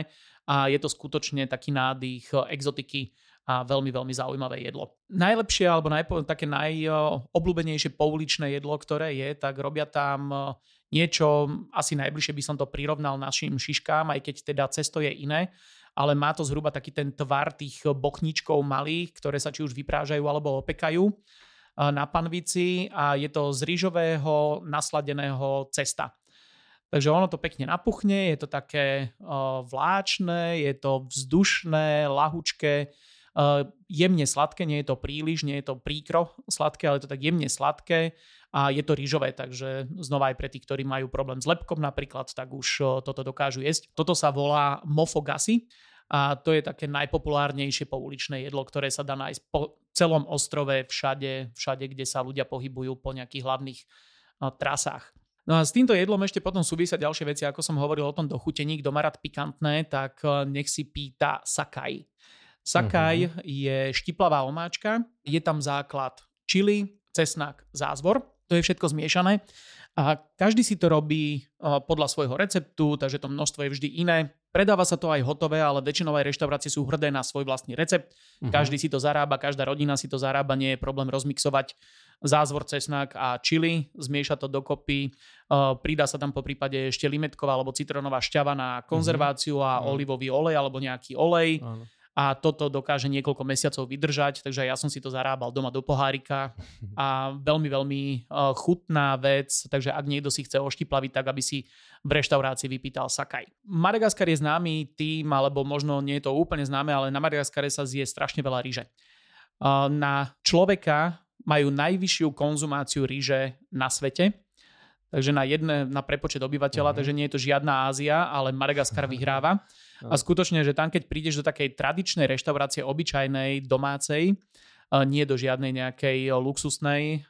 a je to skutočne taký nádych exotiky a veľmi, veľmi zaujímavé jedlo. Najlepšie alebo najpo, také najobľúbenejšie pouličné jedlo, ktoré je, tak robia tam niečo, asi najbližšie by som to prirovnal našim šiškám, aj keď teda cesto je iné, ale má to zhruba taký ten tvar tých bochničkov malých, ktoré sa či už vyprážajú alebo opekajú na panvici a je to z rýžového nasladeného cesta. Takže ono to pekne napuchne, je to také vláčne, je to vzdušné, lahučké, jemne sladké, nie je to príliš, nie je to príkro sladké, ale je to tak jemne sladké a je to rýžové, takže znova aj pre tých, ktorí majú problém s lepkom napríklad, tak už toto dokážu jesť. Toto sa volá mofogasi a to je také najpopulárnejšie pouličné jedlo, ktoré sa dá nájsť po celom ostrove, všade, všade, kde sa ľudia pohybujú po nejakých hlavných trasách. No a s týmto jedlom ešte potom súvisia ďalšie veci, ako som hovoril o tom dochutení, kto má rád pikantné, tak nech si pýta sakaj. Sakaj uh-huh. je štiplavá omáčka, je tam základ čili, cesnak, zázvor, to je všetko zmiešané a každý si to robí podľa svojho receptu, takže to množstvo je vždy iné. Predáva sa to aj hotové, ale väčšinou aj reštaurácie sú hrdé na svoj vlastný recept. Uh-huh. Každý si to zarába, každá rodina si to zarába, nie je problém rozmixovať zázvor, cesnak a čili, zmieša to dokopy, pridá sa tam po prípade ešte limetková alebo citronová šťava na konzerváciu uh-huh. a uh-huh. olivový olej alebo nejaký olej. Uh-huh a toto dokáže niekoľko mesiacov vydržať, takže ja som si to zarábal doma do pohárika a veľmi, veľmi e, chutná vec, takže ak niekto si chce oštiplaviť, tak aby si v reštaurácii vypýtal sakaj. Madagaskar je známy tým, alebo možno nie je to úplne známe, ale na Madagaskare sa zje strašne veľa ríže. E, na človeka majú najvyššiu konzumáciu ríže na svete, takže na jedné, na prepočet obyvateľa, uh-huh. takže nie je to žiadna Ázia, ale Madagaskar uh-huh. Vyhráva. A skutočne, že tam keď prídeš do takej tradičnej reštaurácie, obyčajnej, domácej, nie do žiadnej nejakej luxusnej,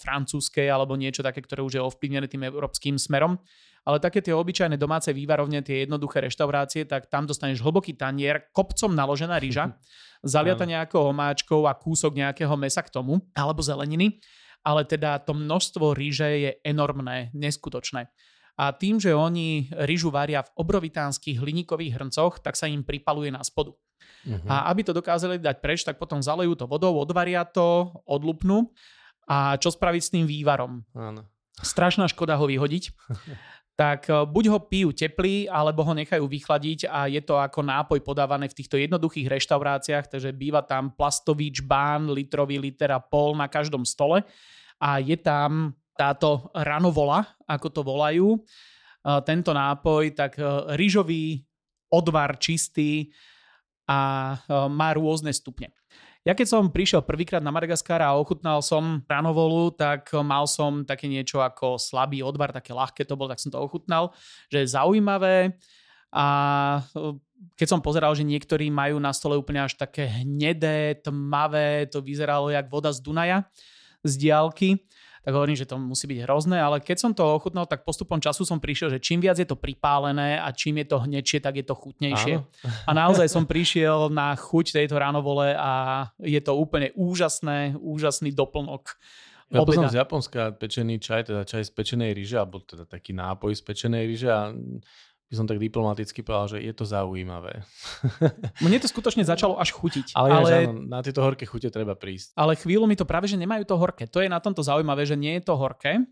francúzskej alebo niečo také, ktoré už je ovplyvnené tým európskym smerom, ale také tie obyčajné domáce vývarovne, tie jednoduché reštaurácie, tak tam dostaneš hlboký tanier, kopcom naložená rýža, zaliata nejakou omáčkou a kúsok nejakého mesa k tomu, alebo zeleniny, ale teda to množstvo ríže je enormné, neskutočné a tým, že oni ryžu varia v obrovitánskych hliníkových hrncoch, tak sa im pripaluje na spodu. Uh-huh. A aby to dokázali dať preč, tak potom zalejú to vodou, odvaria to, odlupnú a čo spraviť s tým vývarom? Áno. Strašná škoda ho vyhodiť. tak e, buď ho pijú teplý, alebo ho nechajú vychladiť a je to ako nápoj podávané v týchto jednoduchých reštauráciách, takže býva tam plastový čbán, litrový liter a pol na každom stole a je tam táto ranovola, ako to volajú, tento nápoj, tak e, rýžový odvar čistý a e, má rôzne stupne. Ja keď som prišiel prvýkrát na Madagaskar a ochutnal som ranovolu, tak mal som také niečo ako slabý odvar, také ľahké to bolo, tak som to ochutnal, že je zaujímavé a e, keď som pozeral, že niektorí majú na stole úplne až také hnedé, tmavé, to vyzeralo jak voda z Dunaja z diálky, tak hovorím, že to musí byť hrozné, ale keď som to ochutnal, tak postupom času som prišiel, že čím viac je to pripálené a čím je to hnečie, tak je to chutnejšie. Áno. A naozaj som prišiel na chuť tejto ránovole a je to úplne úžasné, úžasný doplnok. Ja poznám z Japonska pečený čaj, teda čaj z pečenej ryže, alebo teda taký nápoj z pečenej ryže a by som tak diplomaticky povedal, že je to zaujímavé. Mne to skutočne začalo až chutiť. Ale, ale áno, na tieto horké chute treba prísť. Ale chvíľu mi to práve, že nemajú to horké. To je na tomto zaujímavé, že nie je to horké.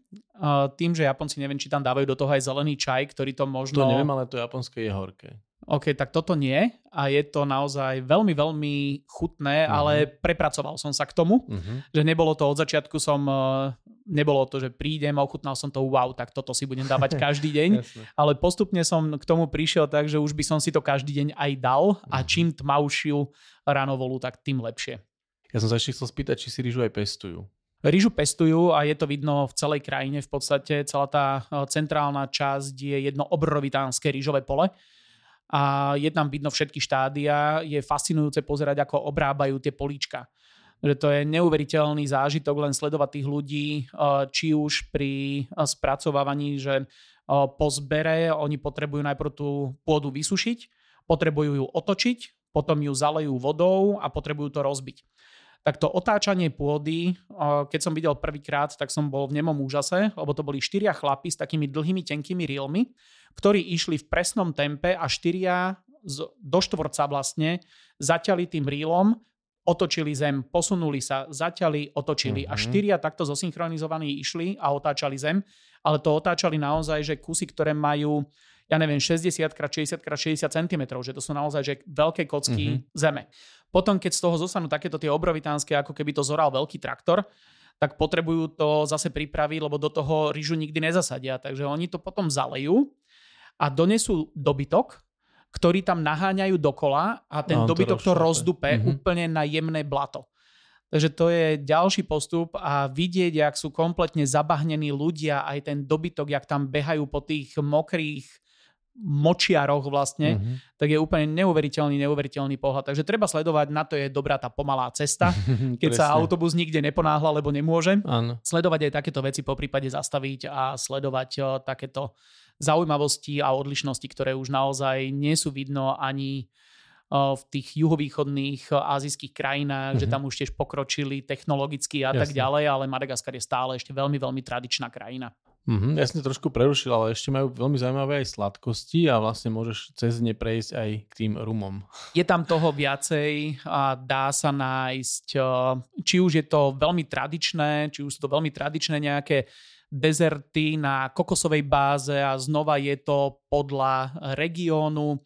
Tým, že Japonci neviem, či tam dávajú do toho aj zelený čaj, ktorý to možno... To neviem, ale to japonské je horké. OK, tak toto nie a je to naozaj veľmi, veľmi chutné, uh-huh. ale prepracoval som sa k tomu, uh-huh. že nebolo to od začiatku som, eh, nebolo to, že prídem a ochutnal som to, wow, tak toto si budem dávať každý deň, ale postupne som k tomu prišiel tak, že už by som si to každý deň aj dal a mhm. čím tmavšiu ranovolu, tak tým lepšie. Ja som sa ešte chcel spýtať, či si rýžu aj pestujú. Rýžu pestujú a je to vidno v celej krajine v podstate. Celá tá eh, centrálna časť je jedno obrovitánske rýžové pole a je tam vidno všetky štádia. Je fascinujúce pozerať, ako obrábajú tie políčka. Že to je neuveriteľný zážitok len sledovať tých ľudí, eh, či už pri eh, spracovávaní, že eh, po zbere oni potrebujú najprv tú pôdu vysušiť, potrebujú ju otočiť, potom ju zalejú vodou a potrebujú to rozbiť. Tak to otáčanie pôdy, keď som videl prvýkrát, tak som bol v nemom úžase, lebo to boli štyria chlapi s takými dlhými, tenkými rílmi, ktorí išli v presnom tempe a štyria do štvorca vlastne zaťali tým rílom, otočili zem, posunuli sa, zaťali, otočili. Uh-huh. A mhm. štyria takto zosynchronizovaní išli a otáčali zem, ale to otáčali naozaj, že kusy, ktoré majú ja neviem, 60 x 60 x 60 cm, že to sú naozaj že veľké kocky mm-hmm. zeme. Potom, keď z toho zostanú takéto tie obrovitánske, ako keby to zoral veľký traktor, tak potrebujú to zase pripraviť, lebo do toho rýžu nikdy nezasadia. Takže oni to potom zalejú a donesú dobytok, ktorý tam naháňajú dokola a ten no, dobytok to, to rozdupe mm-hmm. úplne na jemné blato. Takže to je ďalší postup a vidieť, jak sú kompletne zabahnení ľudia, aj ten dobytok, jak tam behajú po tých mokrých močiaroch vlastne, mm-hmm. tak je úplne neuveriteľný, neuveriteľný pohľad. Takže treba sledovať, na to je dobrá tá pomalá cesta, keď sa autobus nikde neponáhla, lebo nemôže. Áno. Sledovať aj takéto veci po prípade zastaviť a sledovať o, takéto zaujímavosti a odlišnosti, ktoré už naozaj nie sú vidno ani v tých juhovýchodných azijských krajinách, mm-hmm. že mhm. tam už tiež pokročili technologicky a Jasne. tak ďalej, ale Madagaskar je stále ešte veľmi, veľmi tradičná krajina. Mm-hmm, ja som trošku prerušil, ale ešte majú veľmi zaujímavé aj sladkosti a vlastne môžeš cez ne prejsť aj k tým rumom. Je tam toho viacej a dá sa nájsť, či už je to veľmi tradičné, či už sú to veľmi tradičné nejaké dezerty na kokosovej báze a znova je to podľa regiónu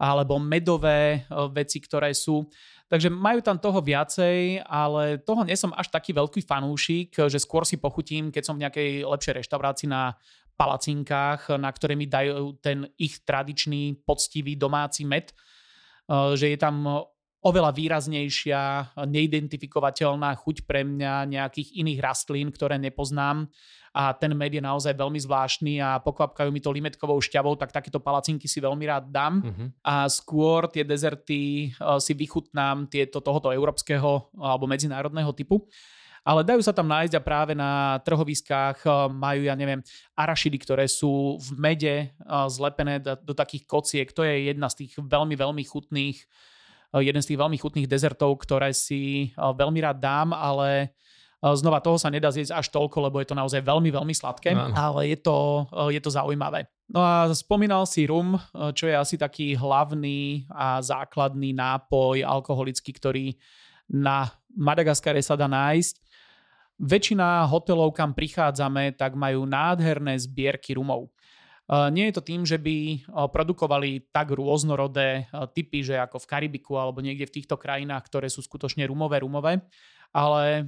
alebo medové veci, ktoré sú. Takže majú tam toho viacej, ale toho nie som až taký veľký fanúšik, že skôr si pochutím, keď som v nejakej lepšej reštaurácii na palacinkách, na ktoré mi dajú ten ich tradičný, poctivý domáci med, že je tam oveľa výraznejšia, neidentifikovateľná chuť pre mňa nejakých iných rastlín, ktoré nepoznám a ten med je naozaj veľmi zvláštny a pokvapkajú mi to limetkovou šťavou, tak takéto palacinky si veľmi rád dám. Uh-huh. A skôr tie dezerty uh, si vychutnám tieto tohoto európskeho alebo medzinárodného typu. Ale dajú sa tam nájsť a práve na trhoviskách uh, majú, ja neviem, arašidy, ktoré sú v mede uh, zlepené do, do takých kociek. To je jedna z tých veľmi, veľmi chutných jeden z tých veľmi chutných dezertov, ktoré si veľmi rád dám, ale Znova toho sa nedá zjesť až toľko, lebo je to naozaj veľmi, veľmi sladké, no. ale je to, je to zaujímavé. No a spomínal si rum, čo je asi taký hlavný a základný nápoj alkoholický, ktorý na Madagaskare sa dá nájsť. Väčšina hotelov, kam prichádzame, tak majú nádherné zbierky rumov. Nie je to tým, že by produkovali tak rôznorodé typy, že ako v Karibiku alebo niekde v týchto krajinách, ktoré sú skutočne rumové, rumové, ale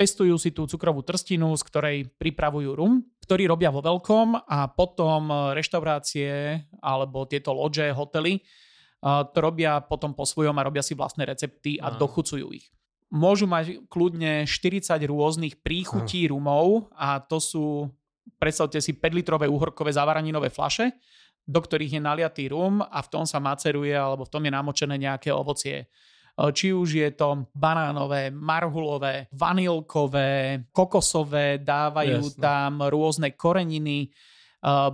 pestujú si tú cukrovú trstinu, z ktorej pripravujú rum, ktorý robia vo veľkom a potom reštaurácie alebo tieto lože, hotely to robia potom po svojom a robia si vlastné recepty a dochucujú ich. Môžu mať kľudne 40 rôznych príchutí rumov a to sú, predstavte si, 5-litrové uhorkové zavaraninové flaše, do ktorých je naliatý rum a v tom sa maceruje alebo v tom je namočené nejaké ovocie či už je to banánové, marhulové, vanilkové, kokosové, dávajú Jasne. tam rôzne koreniny,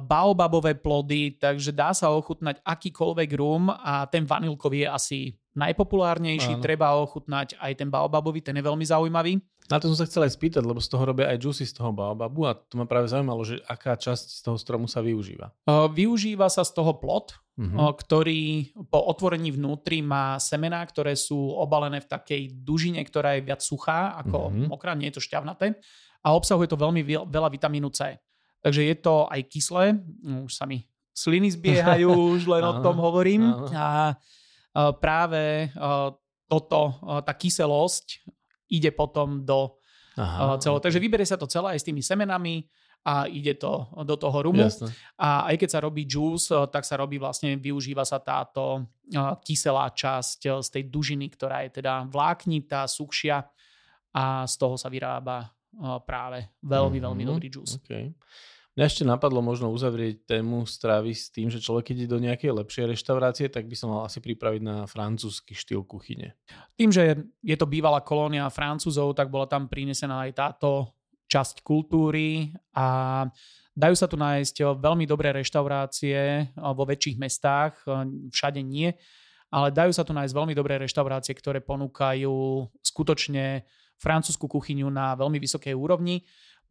baobabové plody, takže dá sa ochutnať akýkoľvek rum a ten vanilkový je asi najpopulárnejší, Áno. treba ochutnať aj ten baobabový, ten je veľmi zaujímavý. Na to som sa chcel aj spýtať, lebo z toho robia aj juicy z toho baobabu a to ma práve zaujímalo, že aká časť z toho stromu sa využíva. Využíva sa z toho plot, uh-huh. ktorý po otvorení vnútri má semená, ktoré sú obalené v takej dužine, ktorá je viac suchá ako uh-huh. mokrá, nie je to šťavnaté a obsahuje to veľmi veľa vitamínu C. Takže je to aj kyslé, už sa mi sliny zbiehajú, už len o tom hovorím. A práve toto, tá kyselosť ide potom do Aha, celého. Okay. Takže vyberie sa to celé aj s tými semenami a ide to do toho rumu. Jasne. A aj keď sa robí juice, tak sa robí vlastne, využíva sa táto kyselá časť z tej dužiny, ktorá je teda vláknitá, suchšia a z toho sa vyrába práve veľmi, mm-hmm. veľmi dobrý juice. Okay. Mňa ešte napadlo možno uzavrieť tému stravy s tým, že človek, keď ide do nejakej lepšej reštaurácie, tak by sa mal asi pripraviť na francúzsky štýl kuchyne. Tým, že je to bývalá kolónia Francúzov, tak bola tam prinesená aj táto časť kultúry a Dajú sa tu nájsť veľmi dobré reštaurácie vo väčších mestách, všade nie, ale dajú sa tu nájsť veľmi dobré reštaurácie, ktoré ponúkajú skutočne francúzsku kuchyňu na veľmi vysokej úrovni.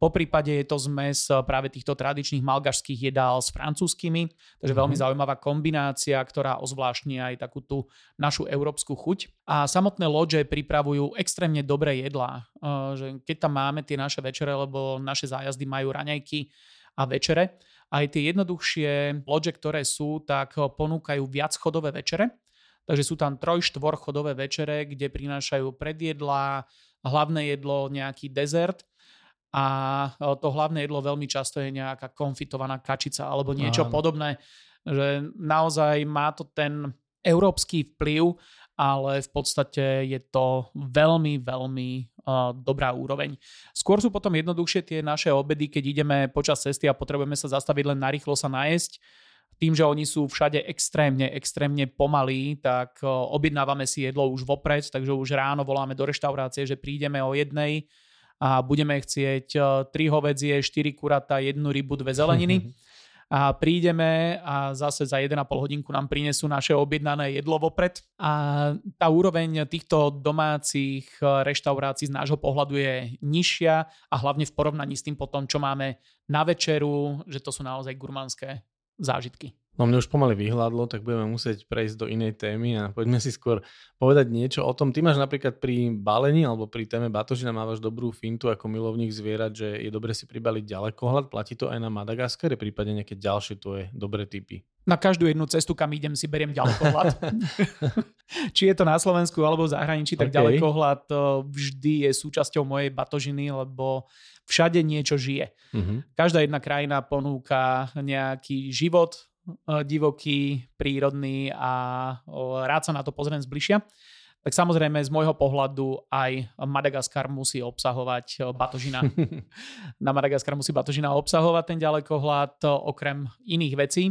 Po prípade je to zmes eh, práve týchto tradičných malgašských jedál s francúzskými, takže veľmi mm-hmm. zaujímavá kombinácia, ktorá ozvláštni aj takú tú našu európsku chuť. A samotné loďe pripravujú extrémne dobré jedlá, eh, že keď tam máme tie naše večere, lebo naše zájazdy majú raňajky a večere, aj tie jednoduchšie loďe, ktoré sú, tak eh, ponúkajú viac chodové večere, takže sú tam troj, štvor chodové večere, kde prinášajú predjedlá, hlavné jedlo, nejaký dezert a e, to hlavné jedlo veľmi často je nejaká konfitovaná kačica alebo niečo Áno. podobné, že naozaj má to ten európsky vplyv, ale v podstate je to veľmi, veľmi uh, dobrá úroveň. Skôr sú potom jednoduchšie tie naše obedy, keď ideme počas cesty a potrebujeme sa zastaviť len narýchlo sa najesť. Tým, že oni sú všade extrémne, extrémne pomalí, tak uh, objednávame si jedlo už vopred, takže už ráno voláme do reštaurácie, že prídeme o jednej, a budeme chcieť 3 e, hovedzie, 4 kurata, jednu rybu, dve zeleniny. A prídeme a zase za 1,5 hodinku nám prinesú naše objednané jedlo vopred. A tá úroveň týchto domácich e, reštaurácií z nášho pohľadu je nižšia a hlavne v porovnaní s tým potom, čo máme na večeru, že to sú naozaj gurmánske zážitky. No mne už pomaly vyhľadlo, tak budeme musieť prejsť do inej témy a poďme si skôr povedať niečo o tom. Ty máš napríklad pri balení alebo pri téme batožina mávaš dobrú fintu ako milovník zvierat, že je dobre si pribaliť ďalekohľad. Platí to aj na Madagaskare, prípadne nejaké ďalšie tvoje dobré typy? Na každú jednu cestu, kam idem, si beriem ďalekohľad. Či je to na Slovensku alebo v zahraničí, tak okay. ďalekohľad vždy je súčasťou mojej batožiny, lebo všade niečo žije. Uh-huh. Každá jedna krajina ponúka nejaký život, Eh, divoký, prírodný a rád sa na to pozriem zbližšia. Tak samozrejme z môjho pohľadu aj Madagaskar musí obsahovať eh, batožina. na Madagaskar musí batožina obsahovať ten ďalekohľad eh, okrem iných vecí.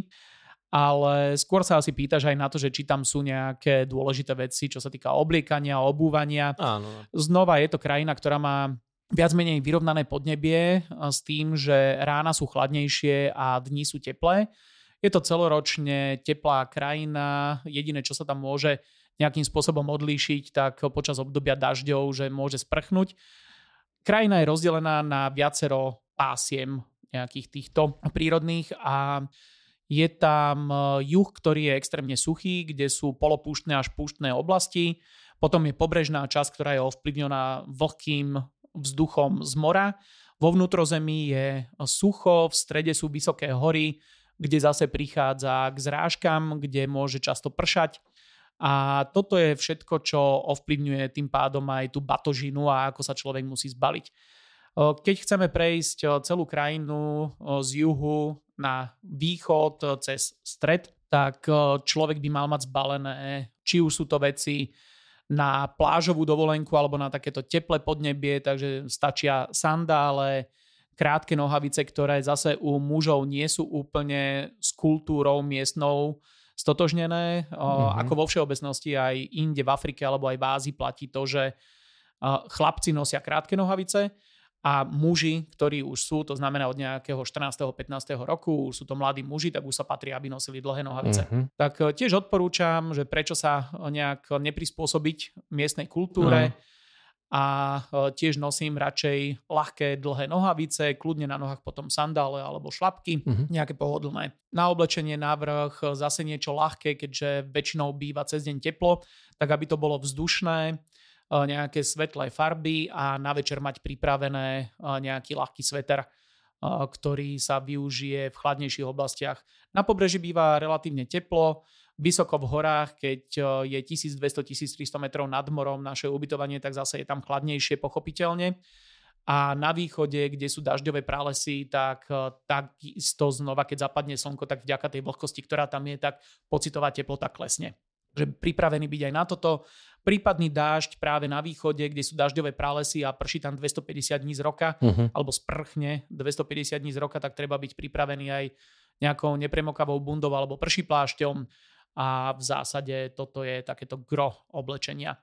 Ale skôr sa asi pýtaš aj na to, že či tam sú nejaké dôležité veci, čo sa týka obliekania, obúvania. Áno. Znova je to krajina, ktorá má viac menej vyrovnané podnebie s tým, že rána sú chladnejšie a dni sú teplé. Je to celoročne teplá krajina, jediné, čo sa tam môže nejakým spôsobom odlíšiť, tak počas obdobia dažďov, že môže sprchnúť. Krajina je rozdelená na viacero pásiem nejakých týchto prírodných a je tam juh, ktorý je extrémne suchý, kde sú polopúštne až púštne oblasti. Potom je pobrežná časť, ktorá je ovplyvnená vlhkým vzduchom z mora. Vo vnútrozemí je sucho, v strede sú vysoké hory, kde zase prichádza k zrážkam, kde môže často pršať. A toto je všetko, čo ovplyvňuje tým pádom aj tú batožinu a ako sa človek musí zbaliť. Keď chceme prejsť celú krajinu z juhu na východ cez stred, tak človek by mal mať zbalené, či už sú to veci na plážovú dovolenku alebo na takéto teplé podnebie, takže stačia sandále, krátke nohavice, ktoré zase u mužov nie sú úplne s kultúrou miestnou stotožnené. Mm-hmm. Ako vo všeobecnosti aj inde v Afrike alebo aj v Ázii platí to, že chlapci nosia krátke nohavice a muži, ktorí už sú, to znamená od nejakého 14. 15. roku, už sú to mladí muži, tak už sa patrí, aby nosili dlhé nohavice. Uh-huh. Tak e, tiež odporúčam, že prečo sa nejak neprispôsobiť miestnej kultúre, uh-huh a e, tiež nosím radšej ľahké dlhé nohavice, kľudne na nohách potom sandále alebo šlapky, uh-huh. nejaké pohodlné. Na oblečenie návrh e, zase niečo ľahké, keďže väčšinou býva cez deň teplo, tak aby to bolo vzdušné, e, nejaké svetlé farby a na večer mať pripravené nejaký ľahký sveter, ktorý sa využije v chladnejších oblastiach. Na pobreží býva relatívne teplo, Vysoko v horách, keď je 1200-1300 metrov nad morom naše ubytovanie, tak zase je tam chladnejšie pochopiteľne. A na východe, kde sú dažďové pralesy, tak takisto znova, keď zapadne slnko, tak vďaka tej vlhkosti, ktorá tam je, tak pocitová teplota klesne. Že pripravený byť aj na toto. Prípadný dážď práve na východe, kde sú dažďové pralesy a prší tam 250 dní z roka, uh-huh. alebo sprchne 250 dní z roka, tak treba byť pripravený aj nejakou nepremokavou bundou alebo prší plášťom a v zásade toto je takéto gro oblečenia.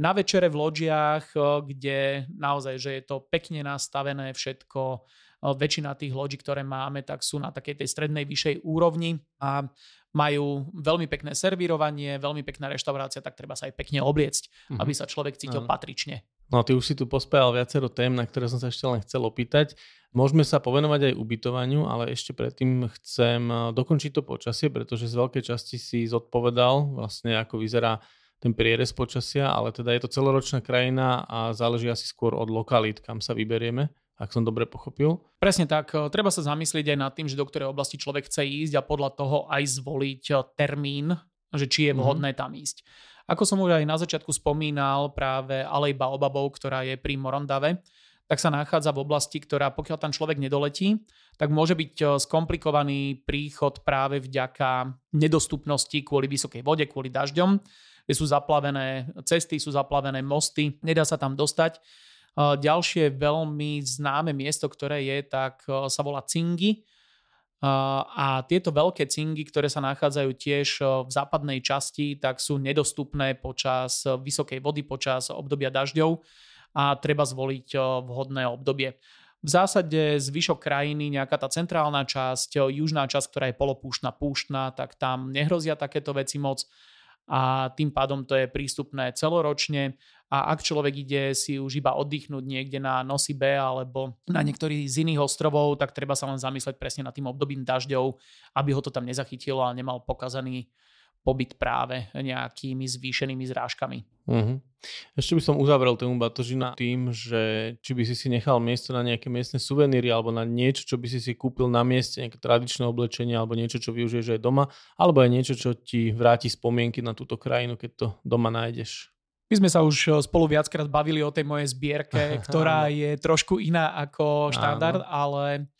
Na večere v loďiach, kde naozaj, že je to pekne nastavené všetko, väčšina tých loďí, ktoré máme, tak sú na takej tej strednej vyššej úrovni a majú veľmi pekné servírovanie, veľmi pekná reštaurácia, tak treba sa aj pekne obliecť, mm-hmm. aby sa človek cítil ano. patrične. No ty už si tu pospájal viacero tém, na ktoré som sa ešte len chcel opýtať. Môžeme sa povenovať aj ubytovaniu, ale ešte predtým chcem eh, dokončiť to počasie, pretože z veľkej časti si zodpovedal vlastne ako vyzerá ten prierez počasia, ale teda je to celoročná krajina a záleží asi skôr od lokalít, kam sa vyberieme ak som dobre pochopil. Presne tak. Eh, treba sa zamyslieť aj nad tým, že do ktorej oblasti človek chce ísť a podľa toho aj zvoliť eh, termín, že či je mhm. vhodné mm-hmm. tam ísť. Ako som už aj na začiatku spomínal, práve Alej Baobabov, ktorá je pri Morondave, tak sa nachádza v oblasti, ktorá pokiaľ tam človek nedoletí, tak môže byť eh, skomplikovaný príchod práve vďaka nedostupnosti kvôli vysokej vode, kvôli dažďom, kde sú zaplavené cesty, sú zaplavené mosty, nedá sa tam dostať. Ďalšie veľmi známe miesto, ktoré je, tak sa volá Cingy. A tieto veľké cingy, ktoré sa nachádzajú tiež v západnej časti, tak sú nedostupné počas vysokej vody, počas obdobia dažďov a treba zvoliť vhodné obdobie. V zásade zvyšok krajiny, nejaká tá centrálna časť, južná časť, ktorá je polopúštna, púštna, tak tam nehrozia takéto veci moc a tým pádom to je prístupné celoročne. A ak človek ide si už iba oddychnúť niekde na Nosibe alebo na niektorých z iných ostrovov, tak treba sa len zamyslieť presne nad tým obdobím dažďov, aby ho to tam nezachytilo a nemal pokazaný pobyt práve nejakými zvýšenými zrážkami. Uh-huh. Ešte by som uzavrel tému batožina tým, že či by si si nechal miesto na nejaké miestne suveníry alebo na niečo, čo by si si kúpil na mieste, nejaké tradičné oblečenie alebo niečo, čo využiješ aj doma, alebo aj niečo, čo ti vráti spomienky na túto krajinu, keď to doma nájdeš. My sme sa už eh, spolu viackrát bavili o tej mojej zbierke, ktorá je trošku iná ako štandard, ale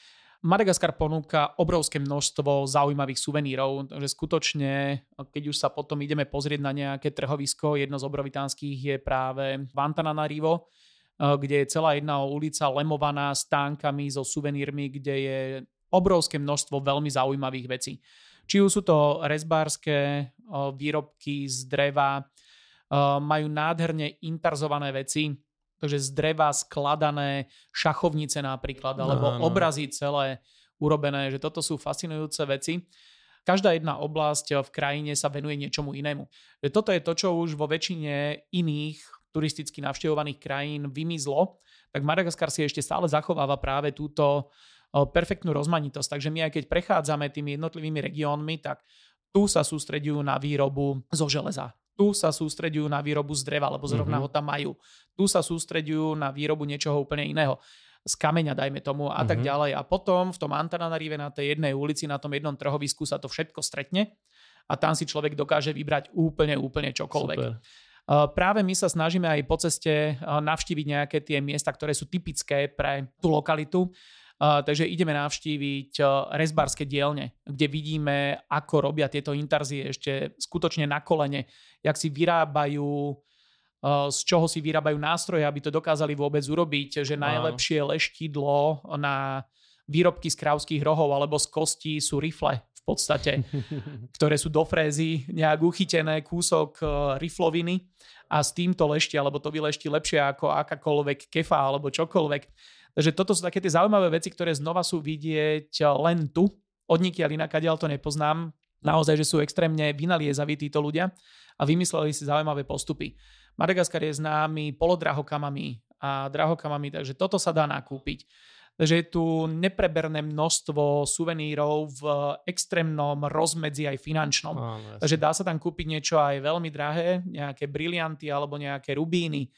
Madagaskar ponúka obrovské množstvo zaujímavých suvenírov, takže skutočne, keď už sa potom ideme pozrieť na nejaké trhovisko, jedno z obrovitánskych je práve Vantananarivo, kde je celá jedna ulica lemovaná stánkami so suvenírmi, kde je obrovské množstvo veľmi zaujímavých vecí. Či už sú to rezbárske výrobky z dreva, majú nádherne interzované veci, takže z dreva skladané šachovnice napríklad, alebo no, no. obrazy celé urobené, že toto sú fascinujúce veci. Každá jedna oblasť v krajine sa venuje niečomu inému. Že toto je to, čo už vo väčšine iných turisticky navštevovaných krajín vymizlo, tak Madagaskar si ešte stále zachováva práve túto perfektnú rozmanitosť. Takže my aj keď prechádzame tými jednotlivými regiónmi, tak tu sa sústredujú na výrobu zo železa tu sa sústredujú na výrobu z dreva, lebo zrovna mm-hmm. ho tam majú. Tu sa sústredujú na výrobu niečoho úplne iného z kameňa, dajme tomu, a mm-hmm. tak mhm. ďalej. A potom v tom Antananarive na tej jednej ulici, na tom jednom trhovisku sa to všetko stretne a tam si človek dokáže vybrať úplne, úplne čokoľvek. Super. Práve my sa snažíme aj po ceste navštíviť nejaké tie miesta, ktoré sú typické pre tú lokalitu takže ideme navštíviť rezbárske dielne, kde vidíme, ako robia tieto intarzie ešte skutočne na kolene, jak si vyrábajú z čoho si vyrábajú nástroje, aby to dokázali vôbec urobiť, že najlepšie leštidlo na výrobky z krávských rohov alebo z kostí sú rifle v podstate, ktoré sú do frézy nejak uchytené, kúsok rifloviny a s týmto lešti, alebo to vylešti lepšie ako akákoľvek kefa alebo čokoľvek. Takže toto sú také tie zaujímavé veci, ktoré znova sú vidieť len tu. Od nikiaľ inakadiaľ to nepoznám. Naozaj, že sú extrémne vynaliezaví títo ľudia a vymysleli si zaujímavé postupy. Madagaskar je známy polodrahokamami a drahokamami, takže toto sa dá nakúpiť. Takže je tu nepreberné množstvo suvenírov v extrémnom rozmedzi aj finančnom. Áno, Takže dá sa tam kúpiť niečo aj veľmi drahé, nejaké brilianty alebo nejaké rubíny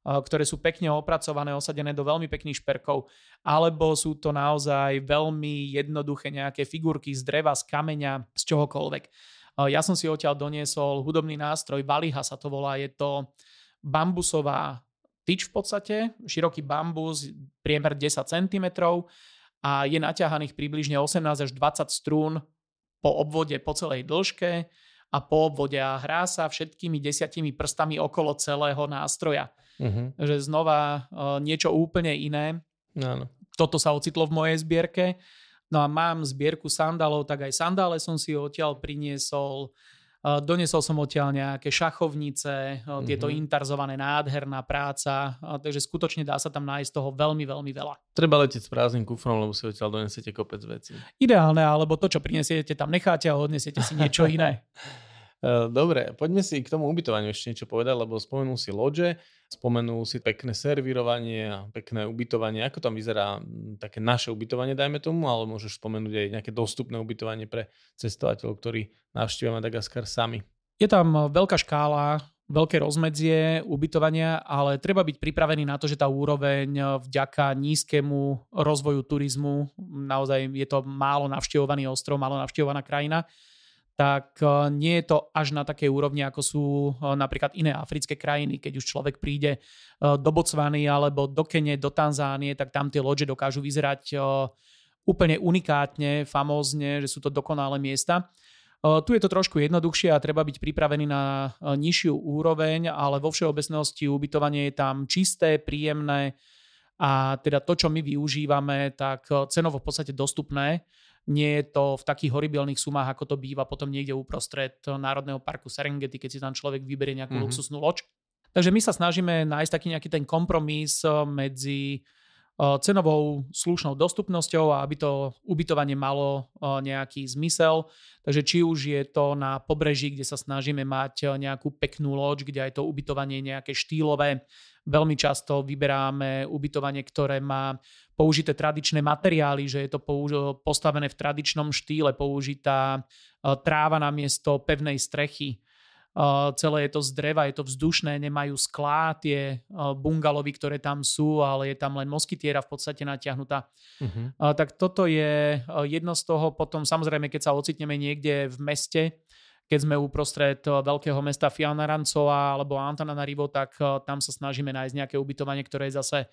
ktoré sú pekne opracované, osadené do veľmi pekných šperkov, alebo sú to naozaj veľmi jednoduché nejaké figurky z dreva, z kameňa, z čohokoľvek. Ja som si odtiaľ doniesol hudobný nástroj, valiha sa to volá, je to bambusová tyč v podstate, široký bambus, priemer 10 cm a je naťahaných približne 18 až 20 strún po obvode po celej dĺžke a po obvode a hrá sa všetkými desiatimi prstami okolo celého nástroja. Uh-huh. Že znova uh, niečo úplne iné. Áno. Toto sa ocitlo v mojej zbierke. No a mám zbierku sandálov, tak aj sandále som si odtiaľ priniesol. Donesol som odtiaľ nejaké šachovnice, mm-hmm. tieto mhm. intarzované nádherná práca, takže skutočne dá sa tam nájsť toho veľmi, veľmi veľa. Treba letieť s prázdnym kufrom, lebo si odtiaľ donesiete kopec vecí. Ideálne, alebo to, čo prinesiete, tam necháte a odnesiete si niečo iné. Dobre, poďme si k tomu ubytovaniu ešte niečo povedať, lebo spomenul si loďe, spomenul si pekné servírovanie a pekné ubytovanie. Ako tam vyzerá také naše ubytovanie, dajme tomu, ale môžeš spomenúť aj nejaké dostupné ubytovanie pre cestovateľov, ktorí navštívia Madagaskar sami. Je tam veľká škála, veľké rozmedzie ubytovania, ale treba byť pripravený na to, že tá úroveň vďaka nízkemu rozvoju turizmu, naozaj je to málo navštevovaný ostrov, málo navštevovaná krajina, tak e, nie je to až na takej úrovni, ako sú e, napríklad iné africké krajiny. Keď už človek príde e, do Botswany alebo do Kene, do Tanzánie, tak tam tie loďe dokážu vyzerať úplne unikátne, famózne, že sú to dokonalé miesta. Tu je to trošku jednoduchšie a treba byť pripravený na nižšiu úroveň, ale vo všeobecnosti ubytovanie je tam čisté, príjemné a teda to, čo my využívame, tak cenovo v podstate dostupné nie je to v takých horibilných sumách, ako to býva potom niekde uprostred Národného parku Serengeti, keď si tam človek vyberie nejakú mm-hmm. luxusnú loď. Takže my sa snažíme nájsť taký nejaký ten kompromis eh, medzi cenovou slušnou dostupnosťou a aby to ubytovanie malo eh, nejaký zmysel. Takže či už je to na pobreží, kde sa snažíme mať nejakú peknú loď, kde aj to ubytovanie nejaké štýlové, Veľmi často vyberáme ubytovanie, ktoré má použité tradičné materiály, že je to postavené v tradičnom štýle, použitá e, tráva na miesto pevnej strechy. Celé je to z dreva, je to vzdušné, nemajú sklá tie bungalovy, ktoré tam sú, ale je tam len moskytiera v podstate natiahnutá. Uh-huh. Tak toto je jedno z toho. Potom samozrejme, keď sa ocitneme niekde v meste, keď sme uprostred veľkého mesta Fianarancova alebo Antananarivo, tak tam sa snažíme nájsť nejaké ubytovanie, ktoré je zase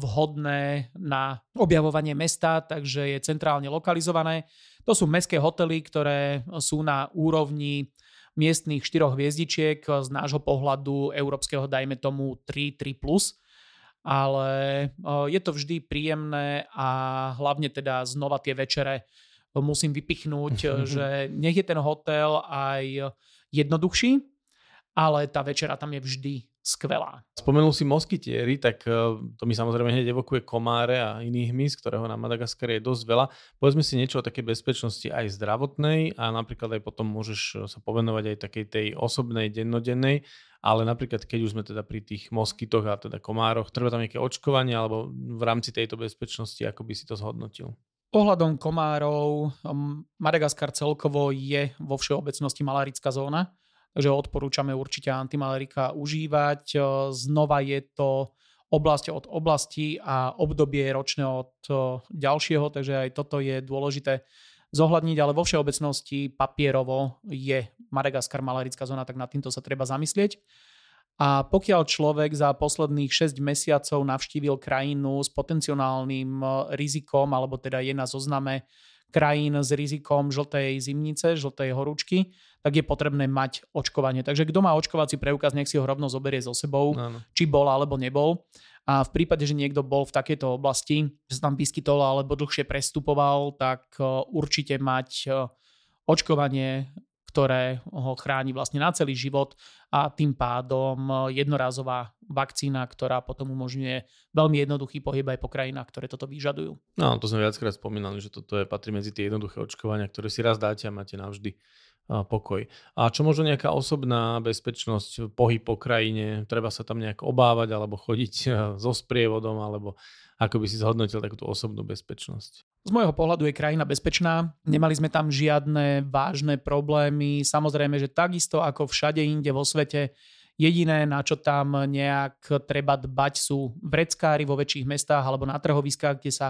vhodné na objavovanie mesta, takže je centrálne lokalizované. To sú mestské hotely, ktoré sú na úrovni miestných štyroch hviezdičiek, z nášho pohľadu európskeho dajme tomu 3, 3+, ale je to vždy príjemné a hlavne teda znova tie večere musím vypichnúť, že nech je ten hotel aj jednoduchší, ale tá večera tam je vždy skvelá. Spomenul si moskytiery, tak e, to mi samozrejme hneď evokuje komáre a iných hmyz, ktorého na Madagaskare je dosť veľa. Povedzme si niečo o takej bezpečnosti aj zdravotnej a napríklad aj potom môžeš e, sa povenovať aj takej tej osobnej, dennodennej, ale napríklad keď už sme teda pri tých moskytoch a teda komároch, treba tam nejaké očkovanie alebo v rámci tejto bezpečnosti, ako by si to zhodnotil? Ohľadom komárov, Madagaskar celkovo je vo všeobecnosti malarická zóna, takže odporúčame určite antimalarika užívať. Uh, znova je to oblasť od oblasti a obdobie ročné od uh, ďalšieho, takže aj toto je dôležité zohľadniť, ale vo všeobecnosti papierovo je Madagaskar malarická zóna, tak nad týmto sa treba zamyslieť. A pokiaľ človek za posledných 6 mesiacov navštívil krajinu s potenciálnym e, rizikom, alebo teda je na zozname krajín s rizikom žltej zimnice, žltej horúčky, tak je potrebné mať očkovanie. Takže kto má očkovací preukaz, nech si ho rovno zoberie so sebou, ano. či bol alebo nebol. A v prípade, že niekto bol v takejto oblasti, že sa tam vyskytol alebo dlhšie prestupoval, tak e, určite mať e, očkovanie ktoré ho chráni vlastne na celý život a tým pádom jednorázová vakcína, ktorá potom umožňuje veľmi jednoduchý pohyb aj po krajinách, ktoré toto vyžadujú. No, to sme viackrát spomínali, že toto je patrí medzi tie jednoduché očkovania, ktoré si raz dáte a máte navždy pokoj. A čo možno nejaká osobná bezpečnosť, pohyb po krajine, treba sa tam nejak obávať alebo chodiť so sprievodom, alebo ako by si zhodnotil takúto osobnú bezpečnosť? Z môjho pohľadu je krajina bezpečná, nemali sme tam žiadne vážne problémy. Samozrejme, že takisto ako všade inde vo svete, jediné, na čo tam nejak treba dbať, sú vreckári vo väčších mestách alebo na trhoviskách, kde sa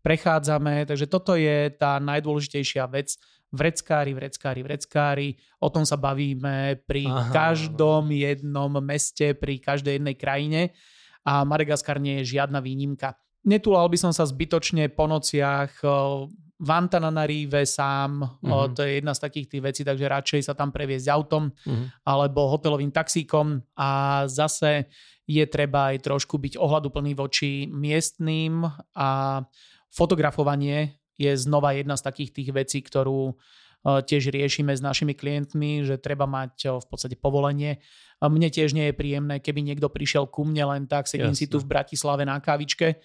prechádzame. Takže toto je tá najdôležitejšia vec. Vreckári, vreckári, vreckári. O tom sa bavíme pri Aha. každom jednom meste, pri každej jednej krajine a Madagaskar nie je žiadna výnimka. Netulal by som sa zbytočne po nociach eh, v Antananarive sám, mm-hmm. to je jedna z takých tých vecí, takže radšej sa tam previesť autom mm-hmm. alebo hotelovým taxíkom a zase je treba aj trošku byť ohľaduplný voči miestným a fotografovanie je znova jedna z takých tých vecí, ktorú tiež riešime s našimi klientmi, že treba mať v podstate povolenie. Mne tiež nie je príjemné, keby niekto prišiel ku mne len tak, sedím Jasne. si tu v Bratislave na kávičke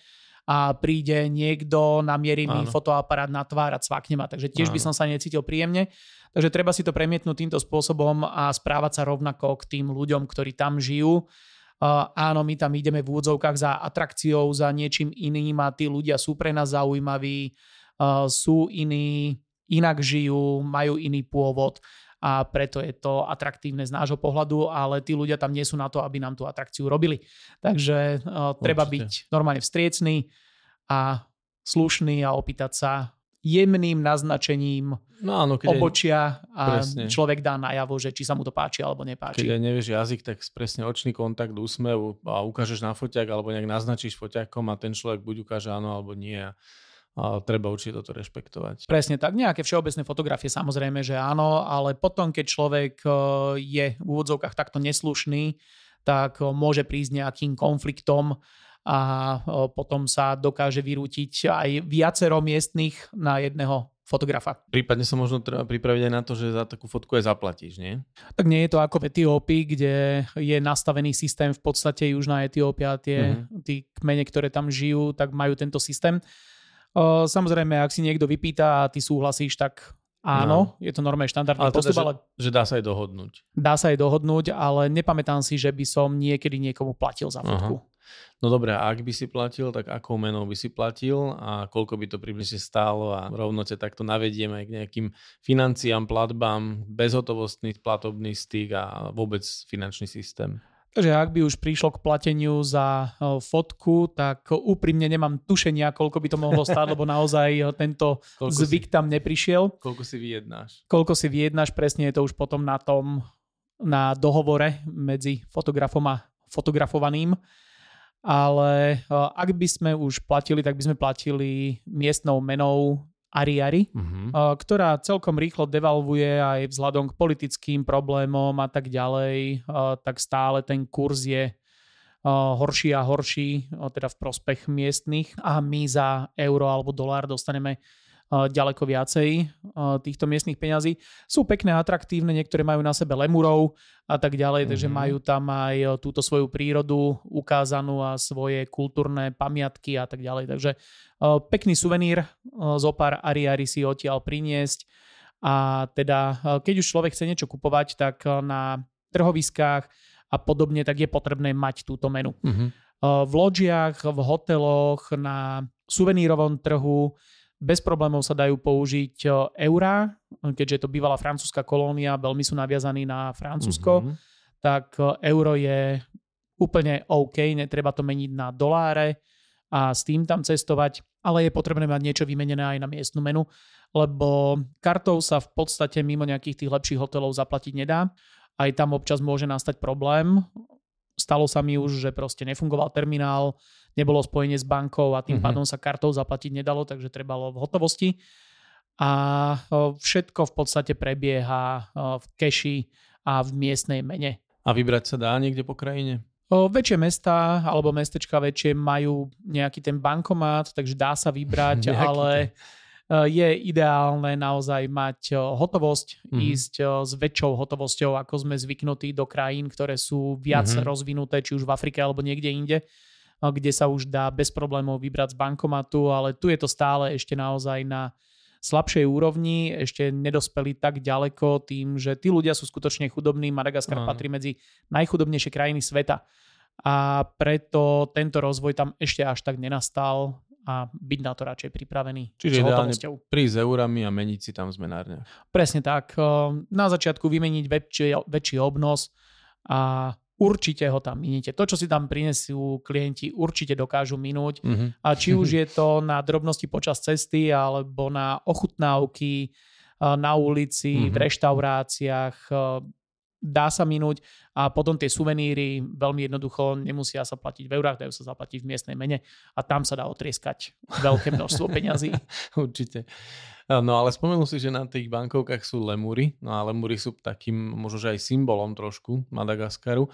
a príde niekto, namierí mi fotoaparát na tvár a cvakne ma, takže tiež Áno. by som sa necítil príjemne. Takže treba si to premietnúť týmto spôsobom a správať sa rovnako k tým ľuďom, ktorí tam žijú. Áno, my tam ideme v úvodzovkách za atrakciou, za niečím iným a tí ľudia sú pre nás zaujímaví, sú iní, inak žijú, majú iný pôvod a preto je to atraktívne z nášho pohľadu, ale tí ľudia tam nie sú na to, aby nám tú atrakciu robili. Takže uh, treba byť normálne vstriecný a slušný a opýtať sa jemným naznačením no áno, keď obočia a presne. človek dá najavo, že či sa mu to páči alebo nepáči. Keď aj nevieš jazyk, tak presne očný kontakt, úsmev a ukážeš na foťak alebo nejak naznačíš foťakom a ten človek buď ukáže áno alebo nie. A treba určite toto rešpektovať. Presne tak, nejaké všeobecné fotografie samozrejme, že áno, ale potom, keď človek e, je v úvodzovkách takto neslušný, tak e, môže prísť nejakým konfliktom a potom sa dokáže vyrútiť aj viacero miestnych na jedného fotografa. Prípadne sa možno treba pripraviť aj na to, že za takú fotku aj zaplatíš, nie? Tak nie je to ako v Etiópii, kde je nastavený systém v podstate Južná Etiópia, tie uh-huh. tí kmene, ktoré tam žijú, tak majú tento systém. Samozrejme, ak si niekto vypýta a ty súhlasíš, tak áno, no. je to normálne štandardný ale teda, postup, ale... Že dá sa aj dohodnúť. Dá sa aj dohodnúť, ale nepamätám si, že by som niekedy niekomu platil za fotku. Uh-huh. No dobre, a ak by si platil, tak akou menou by si platil a koľko by to približne stálo a rovno ťa takto navedieme k nejakým financiám, platbám, bezhotovostný platobný styk a vôbec finančný systém. Takže ak by už prišlo k plateniu za fotku, tak úprimne nemám tušenia, koľko by to mohlo stáť, lebo naozaj tento koľko zvyk si, tam neprišiel. Koľko si vyjednáš? Koľko si vyjednáš, presne je to už potom na tom, na dohovore medzi fotografom a fotografovaným ale eh, ak by sme už platili, tak by sme platili miestnou menou Ariari, uh-huh. ktorá celkom rýchlo devalvuje aj vzhľadom k politickým problémom a tak ďalej, eh, tak stále ten kurz je horší a horší, teda v prospech miestnych a my za euro alebo dolár dostaneme ďaleko viacej týchto miestnych peňazí. Sú pekné, atraktívne, niektoré majú na sebe lemurov a tak ďalej, mm-hmm. takže mhm. majú tam aj túto svoju prírodu ukázanú a svoje kultúrne pamiatky a tak ďalej. Takže pekný suvenír zo pár ariari si odtiaľ priniesť a teda keď už človek chce niečo kupovať, tak na trhoviskách a podobne, tak je potrebné mať túto menu. Mm-hmm. V loďiach, v hoteloch, na suvenírovom trhu bez problémov sa dajú použiť e, eurá, keďže je to bývalá francúzska kolónia, veľmi sú naviazaní na Francúzsko, mm-hmm. tak e, euro je úplne OK, netreba to meniť na doláre a s tým tam cestovať, ale je potrebné mať niečo vymenené aj na miestnu menu, lebo kartou sa v podstate mimo nejakých tých lepších hotelov zaplatiť nedá. Aj tam občas môže nastať problém. Stalo sa mi už, že proste nefungoval terminál, nebolo spojenie s bankou a tým mm-hmm. pádom sa kartou zaplatiť nedalo, takže trebalo v hotovosti. A všetko v podstate prebieha v keši a v miestnej mene. A vybrať sa dá niekde po krajine? O, väčšie mesta alebo mestečka väčšie majú nejaký ten bankomat, takže dá sa vybrať, ale je ideálne naozaj mať hotovosť, mm-hmm. ísť s väčšou hotovosťou, ako sme zvyknutí do krajín, ktoré sú viac mm-hmm. rozvinuté, či už v Afrike alebo niekde inde kde sa už dá bez problémov vybrať z bankomatu, ale tu je to stále ešte naozaj na slabšej úrovni, ešte nedospeli tak ďaleko tým, že tí ľudia sú skutočne chudobní. Madagaskar no. patrí medzi najchudobnejšie krajiny sveta. A preto tento rozvoj tam ešte až tak nenastal a byť na to radšej pripravený. Čiže ideálne prísť s eurami a meniť si tam zmenárne. Presne tak. Na začiatku vymeniť väčší, väčší obnos a určite ho tam minite. To, čo si tam prinesú klienti, určite dokážu minúť. Mm-hmm. A či už je to na drobnosti počas cesty, alebo na ochutnávky na ulici, mm-hmm. v reštauráciách, dá sa minúť a potom tie suveníry veľmi jednoducho nemusia sa platiť v eurách, dajú sa zaplatiť v miestnej mene a tam sa dá otrieskať veľké množstvo peňazí. Určite. No ale spomenul si, že na tých bankovkách sú lemúry, no a lemúry sú takým možno že aj symbolom trošku Madagaskaru.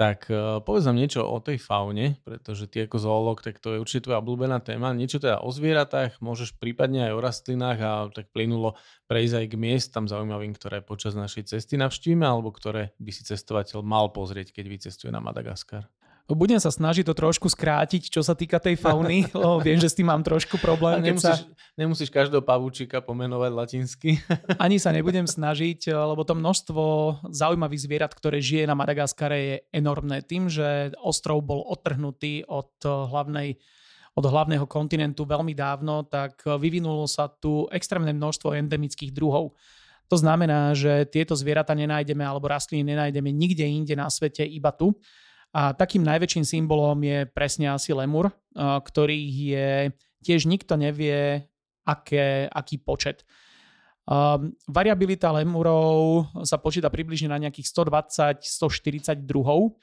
Tak uh, povedz nám niečo o tej faune, pretože ty ako zoológ, tak to je určite tvoja obľúbená téma. Niečo teda o zvieratách, môžeš prípadne aj o rastlinách a tak plynulo prejsť aj k miestam zaujímavým, ktoré počas našej cesty navštívime alebo ktoré by si cestovateľ mal pozrieť, keď vycestuje na Madagaskar. Budem sa snažiť to trošku skrátiť, čo sa týka tej fauny, lebo viem, že s tým mám trošku problém. nemusíš, sa... nemusíš každého pavúčika pomenovať latinsky. Ani sa nebudem snažiť, lebo to množstvo zaujímavých zvierat, ktoré žije na Madagaskare je enormné. Tým, že ostrov bol odtrhnutý od hlavnej od hlavného kontinentu veľmi dávno, tak vyvinulo sa tu extrémne množstvo endemických druhov. To znamená, že tieto zvieratá nenájdeme alebo rastliny nenájdeme nikde inde na svete, iba tu. A takým najväčším symbolom je presne asi lemur, ktorý je tiež nikto nevie, aké, aký počet. Um, variabilita lemurov sa počíta približne na nejakých 120-140 druhov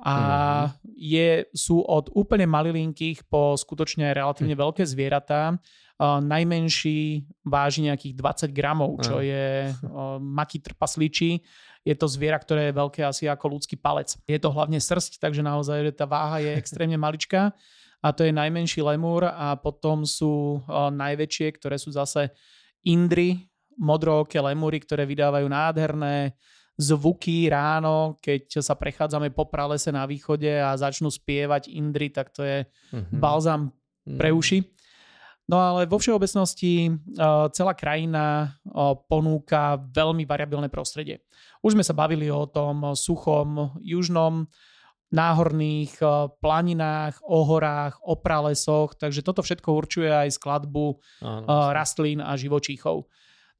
a mm. je, sú od úplne malilinkých po skutočne relatívne mm. veľké zvieratá. Uh, najmenší váži nejakých 20 gramov, čo mm. je uh, maký trpasličí je to zviera, ktoré je veľké asi ako ľudský palec. Je to hlavne srst, takže naozaj tá váha je extrémne maličká a to je najmenší lemur a potom sú najväčšie, ktoré sú zase indry, modrooké lemúry, ktoré vydávajú nádherné zvuky ráno, keď sa prechádzame po pralese na východe a začnú spievať indry, tak to je mm-hmm. balzam pre mhm. uši. No ale vo všeobecnosti celá krajina ponúka veľmi variabilné prostredie. Už sme sa bavili o tom suchom južnom, náhorných planinách, o horách, o pralesoch, takže toto všetko určuje aj skladbu Áno, rastlín a živočíchov.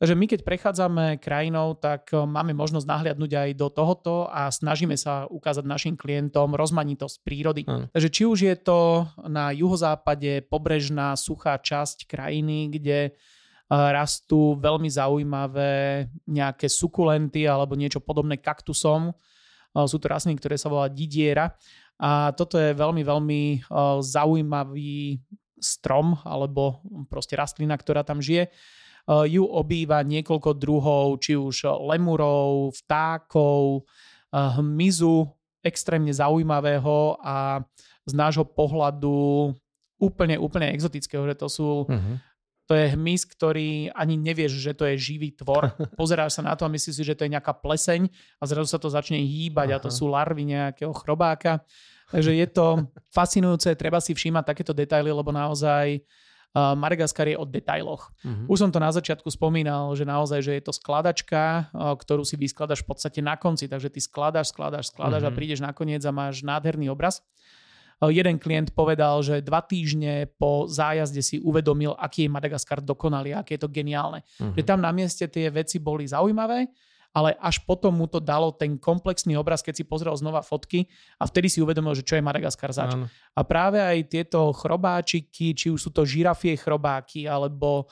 Takže my keď prechádzame krajinou, tak eh, máme možnosť nahliadnúť aj do tohoto a snažíme sa ukázať našim klientom rozmanitosť prírody. Hmm. Takže či už je to na juhozápade pobrežná suchá časť krajiny, kde eh, rastú veľmi zaujímavé nejaké sukulenty alebo niečo podobné kaktusom. Eh, sú to rastliny, ktoré sa volá didiera. A toto je veľmi, veľmi zaujímavý strom alebo proste rastlina, ktorá tam žije ju obýva niekoľko druhov, či už lemurov, vtákov, eh, hmyzu, extrémne zaujímavého a z nášho pohľadu úplne, úplne exotického, že to sú uh-huh. to je hmyz, ktorý ani nevieš, že to je živý tvor. Pozeráš sa na to a myslíš si, že to je nejaká pleseň a zrazu sa to začne hýbať uh-huh. a to sú larvy nejakého chrobáka. Takže je to fascinujúce, treba si všímať takéto detaily, lebo naozaj Madagaskar je o detailoch. Uh-huh. Už som to na začiatku spomínal, že naozaj, že je to skladačka, ktorú si vyskladaš v podstate na konci, takže ty skladaš, skladaš, skladaš uh-huh. a mhm. prídeš nakoniec a máš nádherný obraz. Jeden klient povedal, že dva týždne po zájazde si uvedomil, aký je Madagaskar dokonalý, aké je to geniálne. Uh-huh. Že tam na mieste tie veci boli zaujímavé, ale až potom mu to dalo ten komplexný obraz, keď si pozrel znova fotky a vtedy si uvedomil, že čo je Madagaskar zač. Áno. A práve aj tieto chrobáčiky, či už sú to žirafie chrobáky, alebo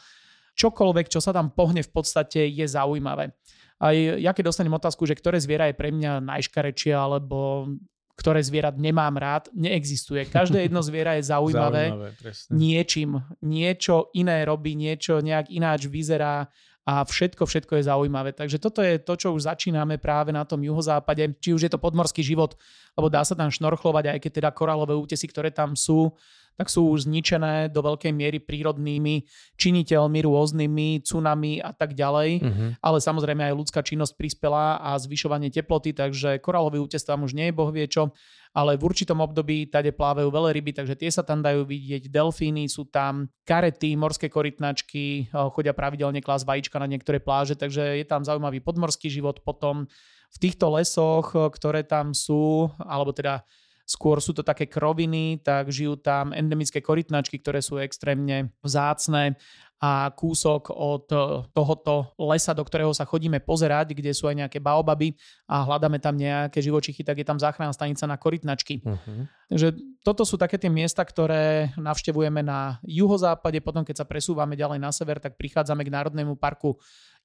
čokoľvek, čo sa tam pohne v podstate je zaujímavé. A ja keď dostanem otázku, že ktoré zviera je pre mňa najškarečie, alebo ktoré zvierat nemám rád, neexistuje. Každé jedno zviera je zaujímavé, zaujímavé niečím. Niečo iné robí, niečo nejak ináč vyzerá a všetko, všetko je zaujímavé. Takže toto je to, čo už začíname práve na tom juhozápade, či už je to podmorský život, lebo dá sa tam šnorchlovať, aj keď teda koralové útesy, ktoré tam sú, tak sú už zničené do veľkej miery prírodnými činiteľmi rôznymi, tsunami a tak ďalej. Uh-huh. Ale samozrejme aj ľudská činnosť prispela a zvyšovanie teploty, takže koralový útes tam už nie je boh vie čo ale v určitom období tade plávajú veľa ryby, takže tie sa tam dajú vidieť, delfíny sú tam, karety, morské korytnačky, chodia pravidelne klas vajíčka na niektoré pláže, takže je tam zaujímavý podmorský život. Potom v týchto lesoch, ktoré tam sú, alebo teda skôr sú to také kroviny, tak žijú tam endemické korytnačky, ktoré sú extrémne vzácne a kúsok od e, tohoto lesa, do ktorého sa chodíme pozerať, kde sú aj nejaké baobaby a hľadáme tam nejaké živočichy, tak je tam záchranná stanica na korytnačky. Uh-huh. Takže toto sú také tie miesta, ktoré navštevujeme na juhozápade, potom keď sa presúvame ďalej na sever, tak prichádzame k Národnému parku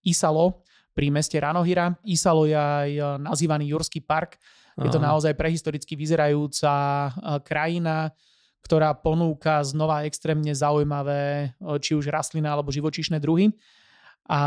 Isalo pri meste Ranohira. Isalo je aj e, nazývaný Jurský park. Je to naozaj prehistoricky vyzerajúca e, krajina, ktorá ponúka znova extrémne zaujímavé či už rastlina alebo živočíšne druhy. A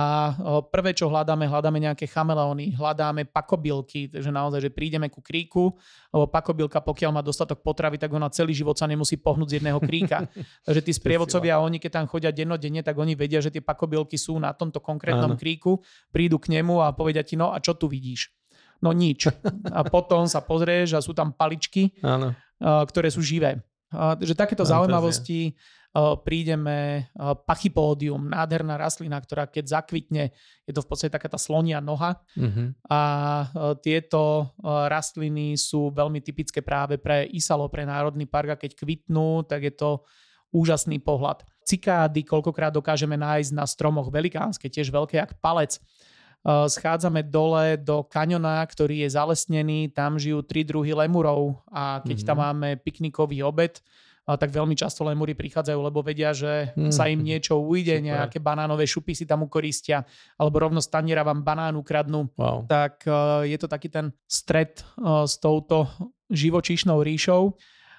prvé, čo hľadáme, hľadáme nejaké chameleóny, hľadáme pakobilky, takže naozaj, že prídeme ku kríku, lebo pakobilka, pokiaľ má dostatok potravy, tak ona celý život sa nemusí pohnúť z jedného kríka. takže tí sprievodcovia, oni keď tam chodia dennodenne, tak oni vedia, že tie pakobilky sú na tomto konkrétnom Áno. kríku, prídu k nemu a povedia ti, no a čo tu vidíš? No nič. A potom sa pozrieš a sú tam paličky, Áno. ktoré sú živé. Takže takéto Fantázia. zaujímavosti prídeme pachypódium, nádherná rastlina, ktorá keď zakvitne, je to v podstate taká tá slonia noha uh-huh. a tieto rastliny sú veľmi typické práve pre Isalo, pre Národný park a keď kvitnú, tak je to úžasný pohľad. Cikády koľkokrát dokážeme nájsť na stromoch velikánske, tiež veľké jak palec. Schádzame dole do kaňona, ktorý je zalesnený, tam žijú tri druhy lemurov a keď mm-hmm. tam máme piknikový obed, tak veľmi často lemúry prichádzajú, lebo vedia, že mm. sa im niečo ujde, Super. nejaké banánové šupy si tam ukoristia, alebo rovno staniera vám banán ukradnú. Wow. Tak uh, je to taký ten stred uh, s touto živočíšnou ríšou.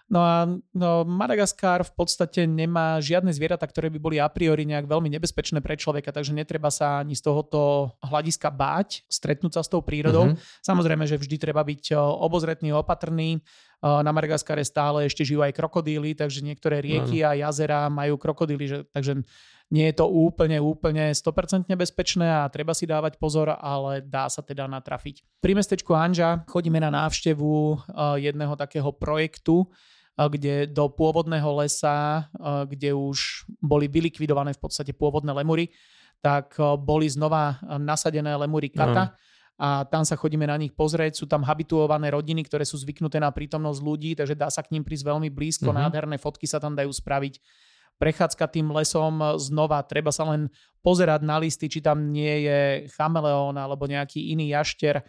No a no, Madagaskar v podstate nemá žiadne zvieratá, ktoré by boli a priori nejak veľmi nebezpečné pre človeka, takže netreba sa ani z tohoto hľadiska báť, stretnúť sa s tou prírodou. Mm-hmm. Samozrejme, že vždy treba byť obozretný, opatrný. Na Madagaskare stále ešte žijú aj krokodíly, takže niektoré rieky a jazera majú krokodíly, že, takže nie je to úplne, úplne 100% bezpečné a treba si dávať pozor, ale dá sa teda natrafiť. Pri mestečku Anža chodíme na návštevu jedného takého projektu, kde do pôvodného lesa, kde už boli vylikvidované v podstate pôvodné lemury, tak boli znova nasadené lemury kata. No a tam sa chodíme na nich pozrieť. Sú tam habituované rodiny, ktoré sú zvyknuté na prítomnosť ľudí, takže dá sa k ním prísť veľmi blízko. Mm-hmm. Nádherné fotky sa tam dajú spraviť. Prechádzka tým lesom znova, treba sa len pozerať na listy, či tam nie je chameleón alebo nejaký iný jašter,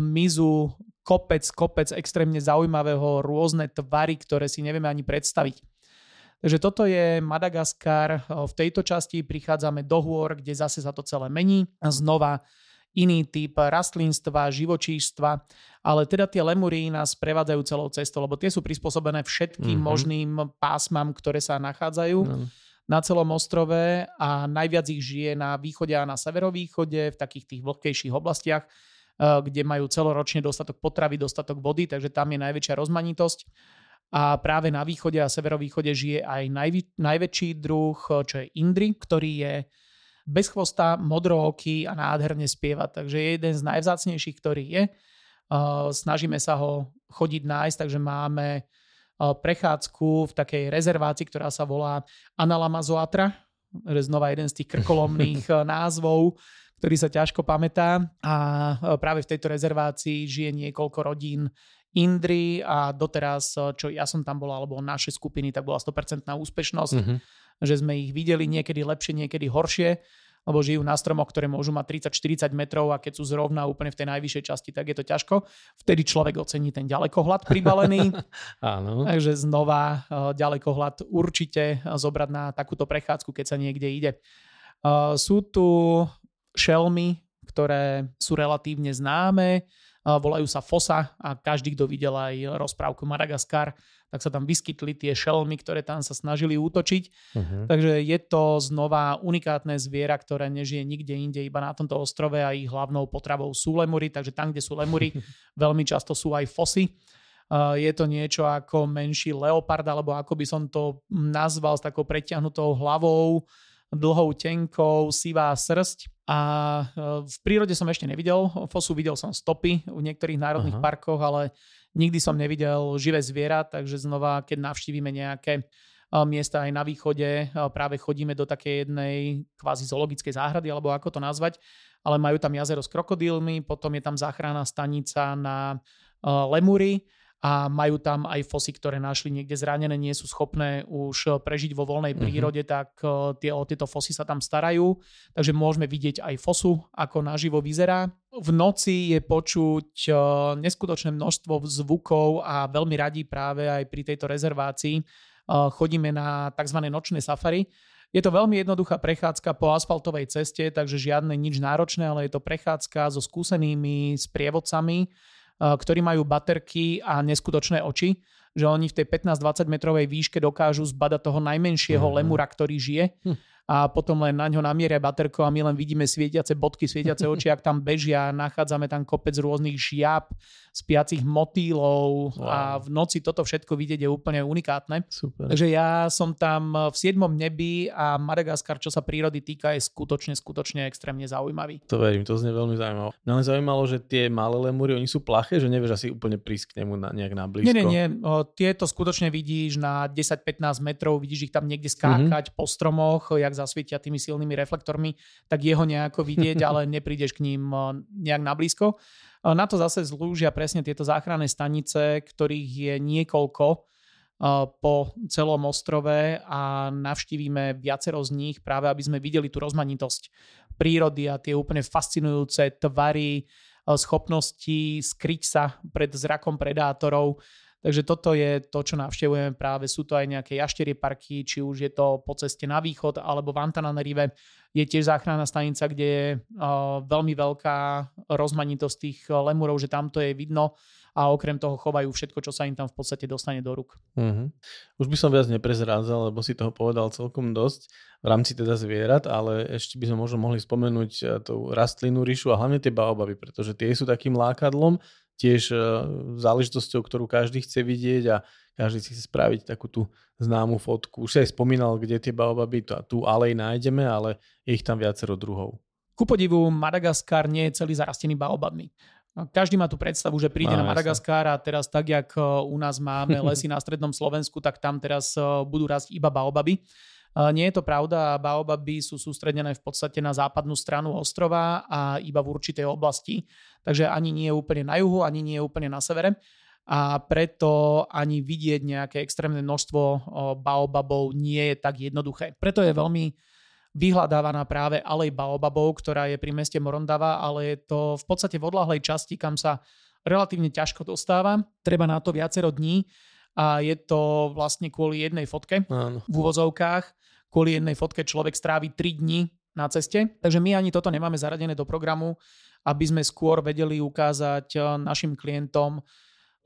hmyzu, kopec, kopec extrémne zaujímavého, rôzne tvary, ktoré si nevieme ani predstaviť. Takže toto je Madagaskar. V tejto časti prichádzame do hôr, kde zase sa to celé mení. Znova iný typ rastlinstva, živočíštva, ale teda tie lemury nás prevádzajú celou cestou, lebo tie sú prispôsobené všetkým mm-hmm. možným pásmam, ktoré sa nachádzajú. Mm na celom ostrove a najviac ich žije na východe a na severovýchode, v takých tých vlhkejších oblastiach, kde majú celoročne dostatok potravy, dostatok vody, takže tam je najväčšia rozmanitosť. A práve na východe a severovýchode žije aj najvi- najväčší druh, eh, čo je Indri, ktorý je bez chvosta, modrooký a nádherne spieva. Takže je jeden z najvzácnejších, ktorý je. Snažíme sa ho chodiť nájsť, takže máme prechádzku v takej rezervácii, ktorá sa volá Analamazoatra, znova jeden z tých krkolomných názvov, ktorý sa ťažko pamätá. A práve v tejto rezervácii žije niekoľko rodín Indry a doteraz, čo ja som tam bola, alebo naše skupiny, tak bola 100% úspešnosť. Mm-hmm že sme ich videli niekedy lepšie, niekedy horšie, lebo žijú na stromoch, ktoré môžu mať 30-40 metrov a keď sú zrovna úplne v tej najvyššej časti, tak je to ťažko. Vtedy človek ocení ten ďalekohľad pribalený. Áno. Takže znova eh, ďalekohľad určite zobrať na takúto prechádzku, keď sa niekde ide. Sú tu šelmy, ktoré sú relatívne známe, volajú sa Fosa a každý, kto videl aj rozprávku Madagaskar, tak sa tam vyskytli tie šelmy, ktoré tam sa snažili útočiť. Uh-huh. Takže je to znova unikátne zviera, ktoré nežije nikde inde, iba na tomto ostrove a ich hlavnou potravou sú lemury, takže tam, kde sú lemury, veľmi často sú aj fosy. Je to niečo ako menší leopard, alebo ako by som to nazval s takou preťahnutou hlavou, dlhou tenkou, sivá srst. A e, v prírode som ešte nevidel fosu, videl som stopy v niektorých národných Aha. parkoch, ale nikdy som nevidel živé zviera, takže znova, keď navštívime nejaké e, miesta aj na východe, e, práve chodíme do takej jednej kvázi zoologickej záhrady, alebo ako to nazvať, ale majú tam jazero s krokodílmi, potom je tam záchranná stanica na lemury, a majú tam aj fosy, ktoré našli niekde zranené, nie sú schopné už prežiť vo voľnej mhm. prírode, mm-hmm. tak e, tie, o tieto fosy sa tam starajú. Takže môžeme vidieť aj fosu, ako naživo vyzerá. V noci je počuť e, neskutočné množstvo zvukov a veľmi radi práve aj pri tejto rezervácii chodíme na tzv. nočné safari. Je to veľmi jednoduchá prechádzka po asfaltovej ceste, takže žiadne nič náročné, ale je to prechádzka so skúsenými sprievodcami, ktorí majú baterky a neskutočné oči, že oni v tej 15-20 metrovej výške dokážu zbadať toho najmenšieho mm-hmm. lemura, ktorý žije. Hm. A potom len na ňo namieria baterko a my len vidíme svietiace bodky, svietiace oči, ak tam bežia, nachádzame tam kopec rôznych žiab, spiacich motýlov wow. a v noci toto všetko vidieť je úplne unikátne. Super. Takže ja som tam v 7. nebi a Madagaskar, čo sa prírody týka, je skutočne, skutočne extrémne zaujímavý. To verím, to znie veľmi zaujímavé. Mňa len zaujímalo, že tie malé lemúry, oni sú plaché, že nevieš asi úplne prísť k nemu na, nejak na blízko. Nie, nie, nie. O, tieto skutočne vidíš na 10-15 metrov, vidíš ich tam niekde skákať mm-hmm. po stromoch, jak zasvietia tými silnými reflektormi, tak jeho nejako vidieť, ale neprídeš k ním nejak na blízko. Na to zase zlúžia presne tieto záchranné stanice, ktorých je niekoľko po celom ostrove a navštívime viacero z nich práve, aby sme videli tú rozmanitosť prírody a tie úplne fascinujúce tvary, schopnosti skryť sa pred zrakom predátorov Takže toto je to, čo navštevujeme práve. Sú to aj nejaké jašterie parky, či už je to po ceste na východ alebo v Antananarive. Je tiež záchranná stanica, kde je veľmi veľká rozmanitosť tých lemurov, že tamto je vidno a okrem toho chovajú všetko, čo sa im tam v podstate dostane do rúk. Uh-huh. Už by som viac neprezrádzal, lebo si toho povedal celkom dosť v rámci teda zvierat, ale ešte by sme možno mohli spomenúť e, tú rastlinu ríšu a hlavne tie baobaby, pretože tie sú takým lákadlom, tiež e, záležitosťou, ktorú každý chce vidieť a každý si chce spraviť takú tú známu fotku. Už si aj spomínal, kde tie baobaby tu alej nájdeme, ale je ich tam viacero druhov. Ku podivu, Madagaskar nie je celý zarastený baobabmi. Každý má tú predstavu, že príde no, na Madagaskar a teraz tak, jak e, u nás máme lesy na strednom Slovensku, tak tam teraz e, budú rásť iba baobaby. Nie je to pravda, baobaby sú sústredené v podstate na západnú stranu ostrova a iba v určitej oblasti, takže ani nie je úplne na juhu, ani nie je úplne na severe a preto ani vidieť nejaké extrémne množstvo baobabov nie je tak jednoduché. Preto je veľmi vyhľadávaná práve alej baobabov, ktorá je pri meste Morondava, ale je to v podstate v odlahlej časti, kam sa relatívne ťažko dostáva. Treba na to viacero dní a je to vlastne kvôli jednej fotke Áno. v úvozovkách kvôli jednej fotke človek strávi 3 dní na ceste. Takže my ani toto nemáme zaradené do programu, aby sme skôr vedeli ukázať eh, našim klientom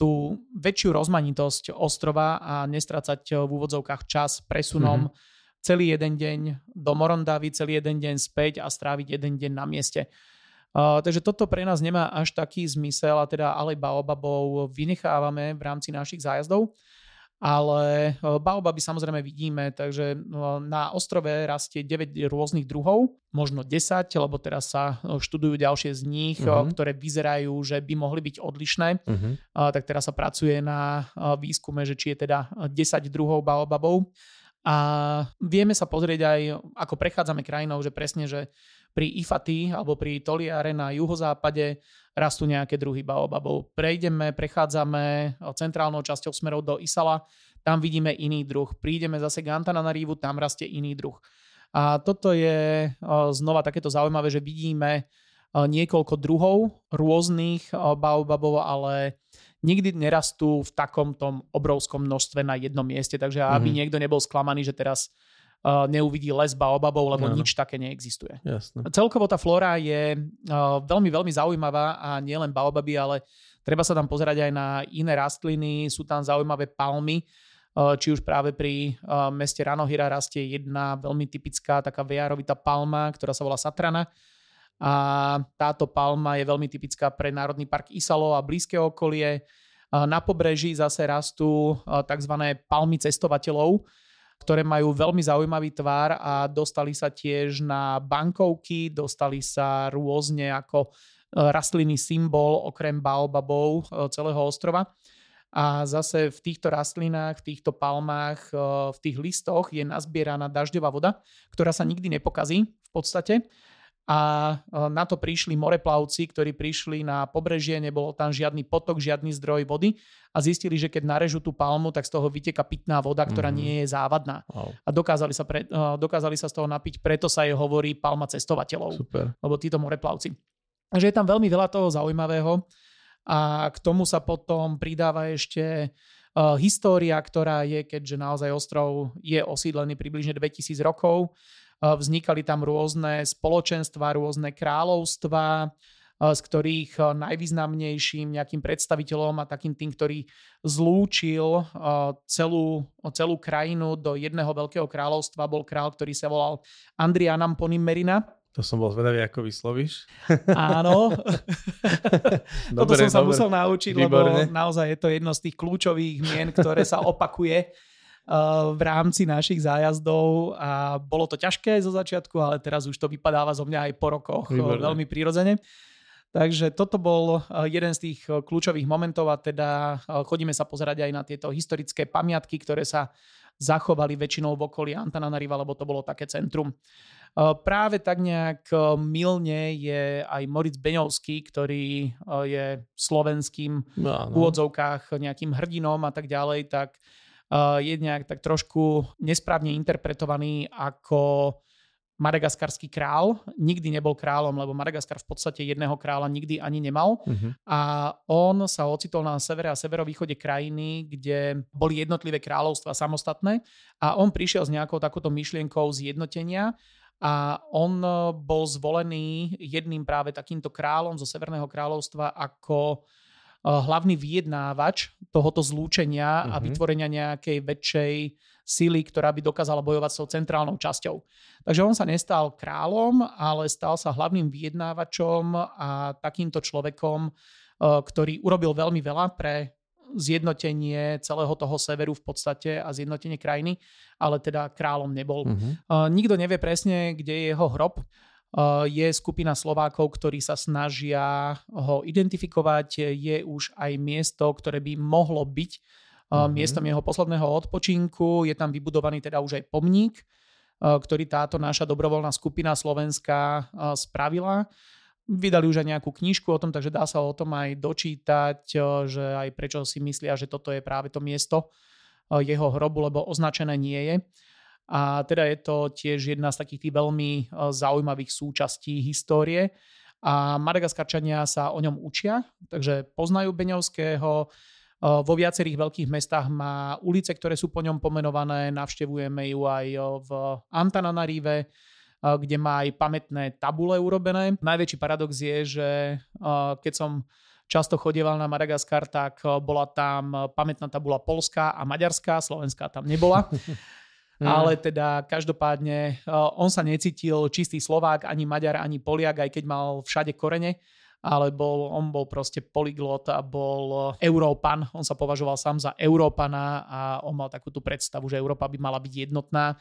tú väčšiu rozmanitosť ostrova a nestrácať eh, v úvodzovkách čas presunom mm-hmm. celý jeden deň do Morondavy, celý jeden deň späť a stráviť jeden deň na mieste. Uh, takže toto pre nás nemá až taký zmysel a teda ale baobabov vynechávame v rámci našich zájazdov ale e, baobaby samozrejme vidíme, takže no, na ostrove rastie 9 rôznych druhov, možno 10, lebo teraz sa e, študujú ďalšie z nich, uh-huh. ktoré vyzerajú, že by mohli byť odlišné. Uh-huh. Tak teraz sa pracuje na výskume, že či je teda 10 druhov baobabov. A vieme sa pozrieť aj, ako prechádzame krajinou, že presne, že pri Ifati alebo pri Toliare na juhozápade rastú nejaké druhy baobabov. Prejdeme, prechádzame centrálnou časťou smerov do Isala, tam vidíme iný druh. Prídeme zase k Antananarívu, tam rastie iný druh. A toto je znova takéto zaujímavé, že vidíme niekoľko druhov rôznych baobabov, ale nikdy nerastú v takom tom obrovskom množstve na jednom mieste, takže aby mm-hmm. niekto nebol sklamaný, že teraz neuvidí les baobabov, lebo no. nič také neexistuje. Jasne. Celkovo tá flóra je uh, veľmi, veľmi zaujímavá a nielen baobaby, ale treba sa tam pozerať aj na iné rastliny, sú tam zaujímavé palmy, uh, či už práve pri meste Ranohira rastie jedna veľmi typická taká vejarovitá palma, ktorá sa volá Satrana. A táto palma je veľmi typická pre Národný park Isalo a blízke okolie. Na pobreží zase rastú tzv. palmy cestovateľov, ktoré majú veľmi zaujímavý tvár a dostali sa tiež na bankovky, dostali sa rôzne ako e, rastlinný symbol okrem baobabov e, celého ostrova. A zase v týchto rastlinách, v týchto palmách, e, v tých listoch je nazbieraná dažďová voda, ktorá sa nikdy nepokazí v podstate a e, na to prišli moreplavci, ktorí prišli na pobrežie, nebol tam žiadny potok, žiadny zdroj vody a zistili, že keď narežú tú palmu, tak z toho vyteka pitná voda, ktorá mm-hmm. nie je závadná. Wow. A dokázali sa, pre, e, dokázali sa z toho napiť, preto sa jej hovorí palma cestovateľov, Super. lebo títo moreplavci. Takže je tam veľmi veľa toho zaujímavého a k tomu sa potom pridáva ešte uh, história, ktorá je, keďže naozaj ostrov je osídlený približne 2000 rokov, Vznikali tam rôzne spoločenstva, rôzne kráľovstva, z ktorých najvýznamnejším nejakým predstaviteľom a takým tým, ktorý zlúčil celú, celú krajinu do jedného veľkého kráľovstva, bol král, ktorý sa volal Andrianam Ponimerina. To som bol zvedavý, ako vyslovíš. Áno. dobre, Toto som sa dobre. musel naučiť, Výborne. lebo naozaj je to jedno z tých kľúčových mien, ktoré sa opakuje v rámci našich zájazdov a bolo to ťažké zo začiatku, ale teraz už to vypadáva zo mňa aj po rokoch Výborné. veľmi prirodzene. Takže toto bol jeden z tých kľúčových momentov a teda chodíme sa pozerať aj na tieto historické pamiatky, ktoré sa zachovali väčšinou v okolí Antananariva, lebo to bolo také centrum. Eh, práve tak nejak eh, milne je aj Moritz Beňovský, ktorý eh, je slovenským no, no. v úvodzovkách nejakým hrdinom a tak ďalej, tak je nejak tak trošku nesprávne interpretovaný ako madagaskarský král. Nikdy nebol kráľom, lebo Madagaskar v podstate jedného kráľa nikdy ani nemal. Uh-huh. A on sa ocitol na severe a severovýchode krajiny, kde boli jednotlivé kráľovstva samostatné a on prišiel s nejakou takouto myšlienkou zjednotenia a on e, bol zvolený jedným práve takýmto kráľom zo Severného kráľovstva ako hlavný vyjednávač tohoto zlúčenia mm-hmm. a mhm. vytvorenia nejakej väčšej síly, ktorá by dokázala bojovať s tou centrálnou časťou. Takže on sa nestal kráľom, ale stal sa hlavným vyjednávačom a takýmto človekom, e, ktorý urobil veľmi veľa pre zjednotenie celého toho severu v podstate a zjednotenie krajiny, ale teda kráľom nebol. Uh, nikto nevie presne, kde je jeho hrob. Uh, je skupina Slovákov, ktorí sa snažia ho identifikovať. Je už aj miesto, ktoré by mohlo byť uh-huh. miestom jeho posledného odpočinku. Je tam vybudovaný teda už aj pomník, uh, ktorý táto naša dobrovoľná skupina slovenská uh, spravila. Vydali už aj nejakú knižku o tom, takže dá sa o tom aj dočítať, že aj prečo si myslia, že toto je práve to miesto jeho hrobu, lebo označené nie je. A teda je to tiež jedna z takých tých veľmi zaujímavých súčastí histórie. A Madagaskarčania sa o ňom učia, takže poznajú Beňovského. Vo viacerých veľkých mestách má ulice, ktoré sú po ňom pomenované. Navštevujeme ju aj v Antananarive kde má aj pamätné tabule urobené. Najväčší paradox je, že keď som často chodieval na Madagaskar, tak bola tam pamätná tabula polská a maďarská, slovenská tam nebola. Ale teda každopádne on sa necítil čistý Slovák, ani Maďar, ani Poliak, aj keď mal všade korene ale bol, on bol proste polyglot a bol Európan. On sa považoval sám za Európana a on mal takú tú predstavu, že Európa by mala byť jednotná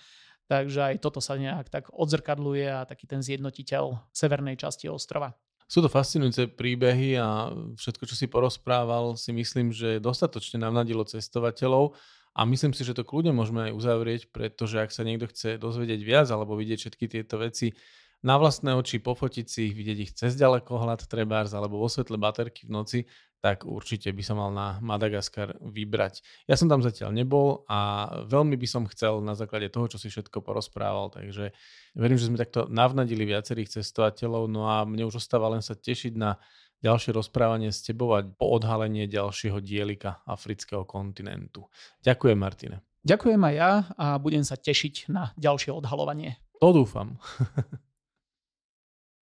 Takže aj toto sa nejak tak odzrkadluje a taký ten zjednotiteľ severnej časti ostrova. Sú to fascinujúce príbehy a všetko, čo si porozprával, si myslím, že dostatočne navnadilo cestovateľov a myslím si, že to kľudne môžeme aj uzavrieť, pretože ak sa niekto chce dozvedieť viac alebo vidieť všetky tieto veci na vlastné oči, pofotiť si ich, vidieť ich cez ďalekohľad trebárs alebo vo svetle baterky v noci, tak určite by som mal na Madagaskar vybrať. Ja som tam zatiaľ nebol a veľmi by som chcel na základe toho, čo si všetko porozprával, takže verím, že sme takto navnadili viacerých cestovateľov, no a mne už ostáva len sa tešiť na ďalšie rozprávanie s tebou a po odhalenie ďalšieho dielika afrického kontinentu. Ďakujem, Martine. Ďakujem aj ja a budem sa tešiť na ďalšie odhalovanie. To dúfam.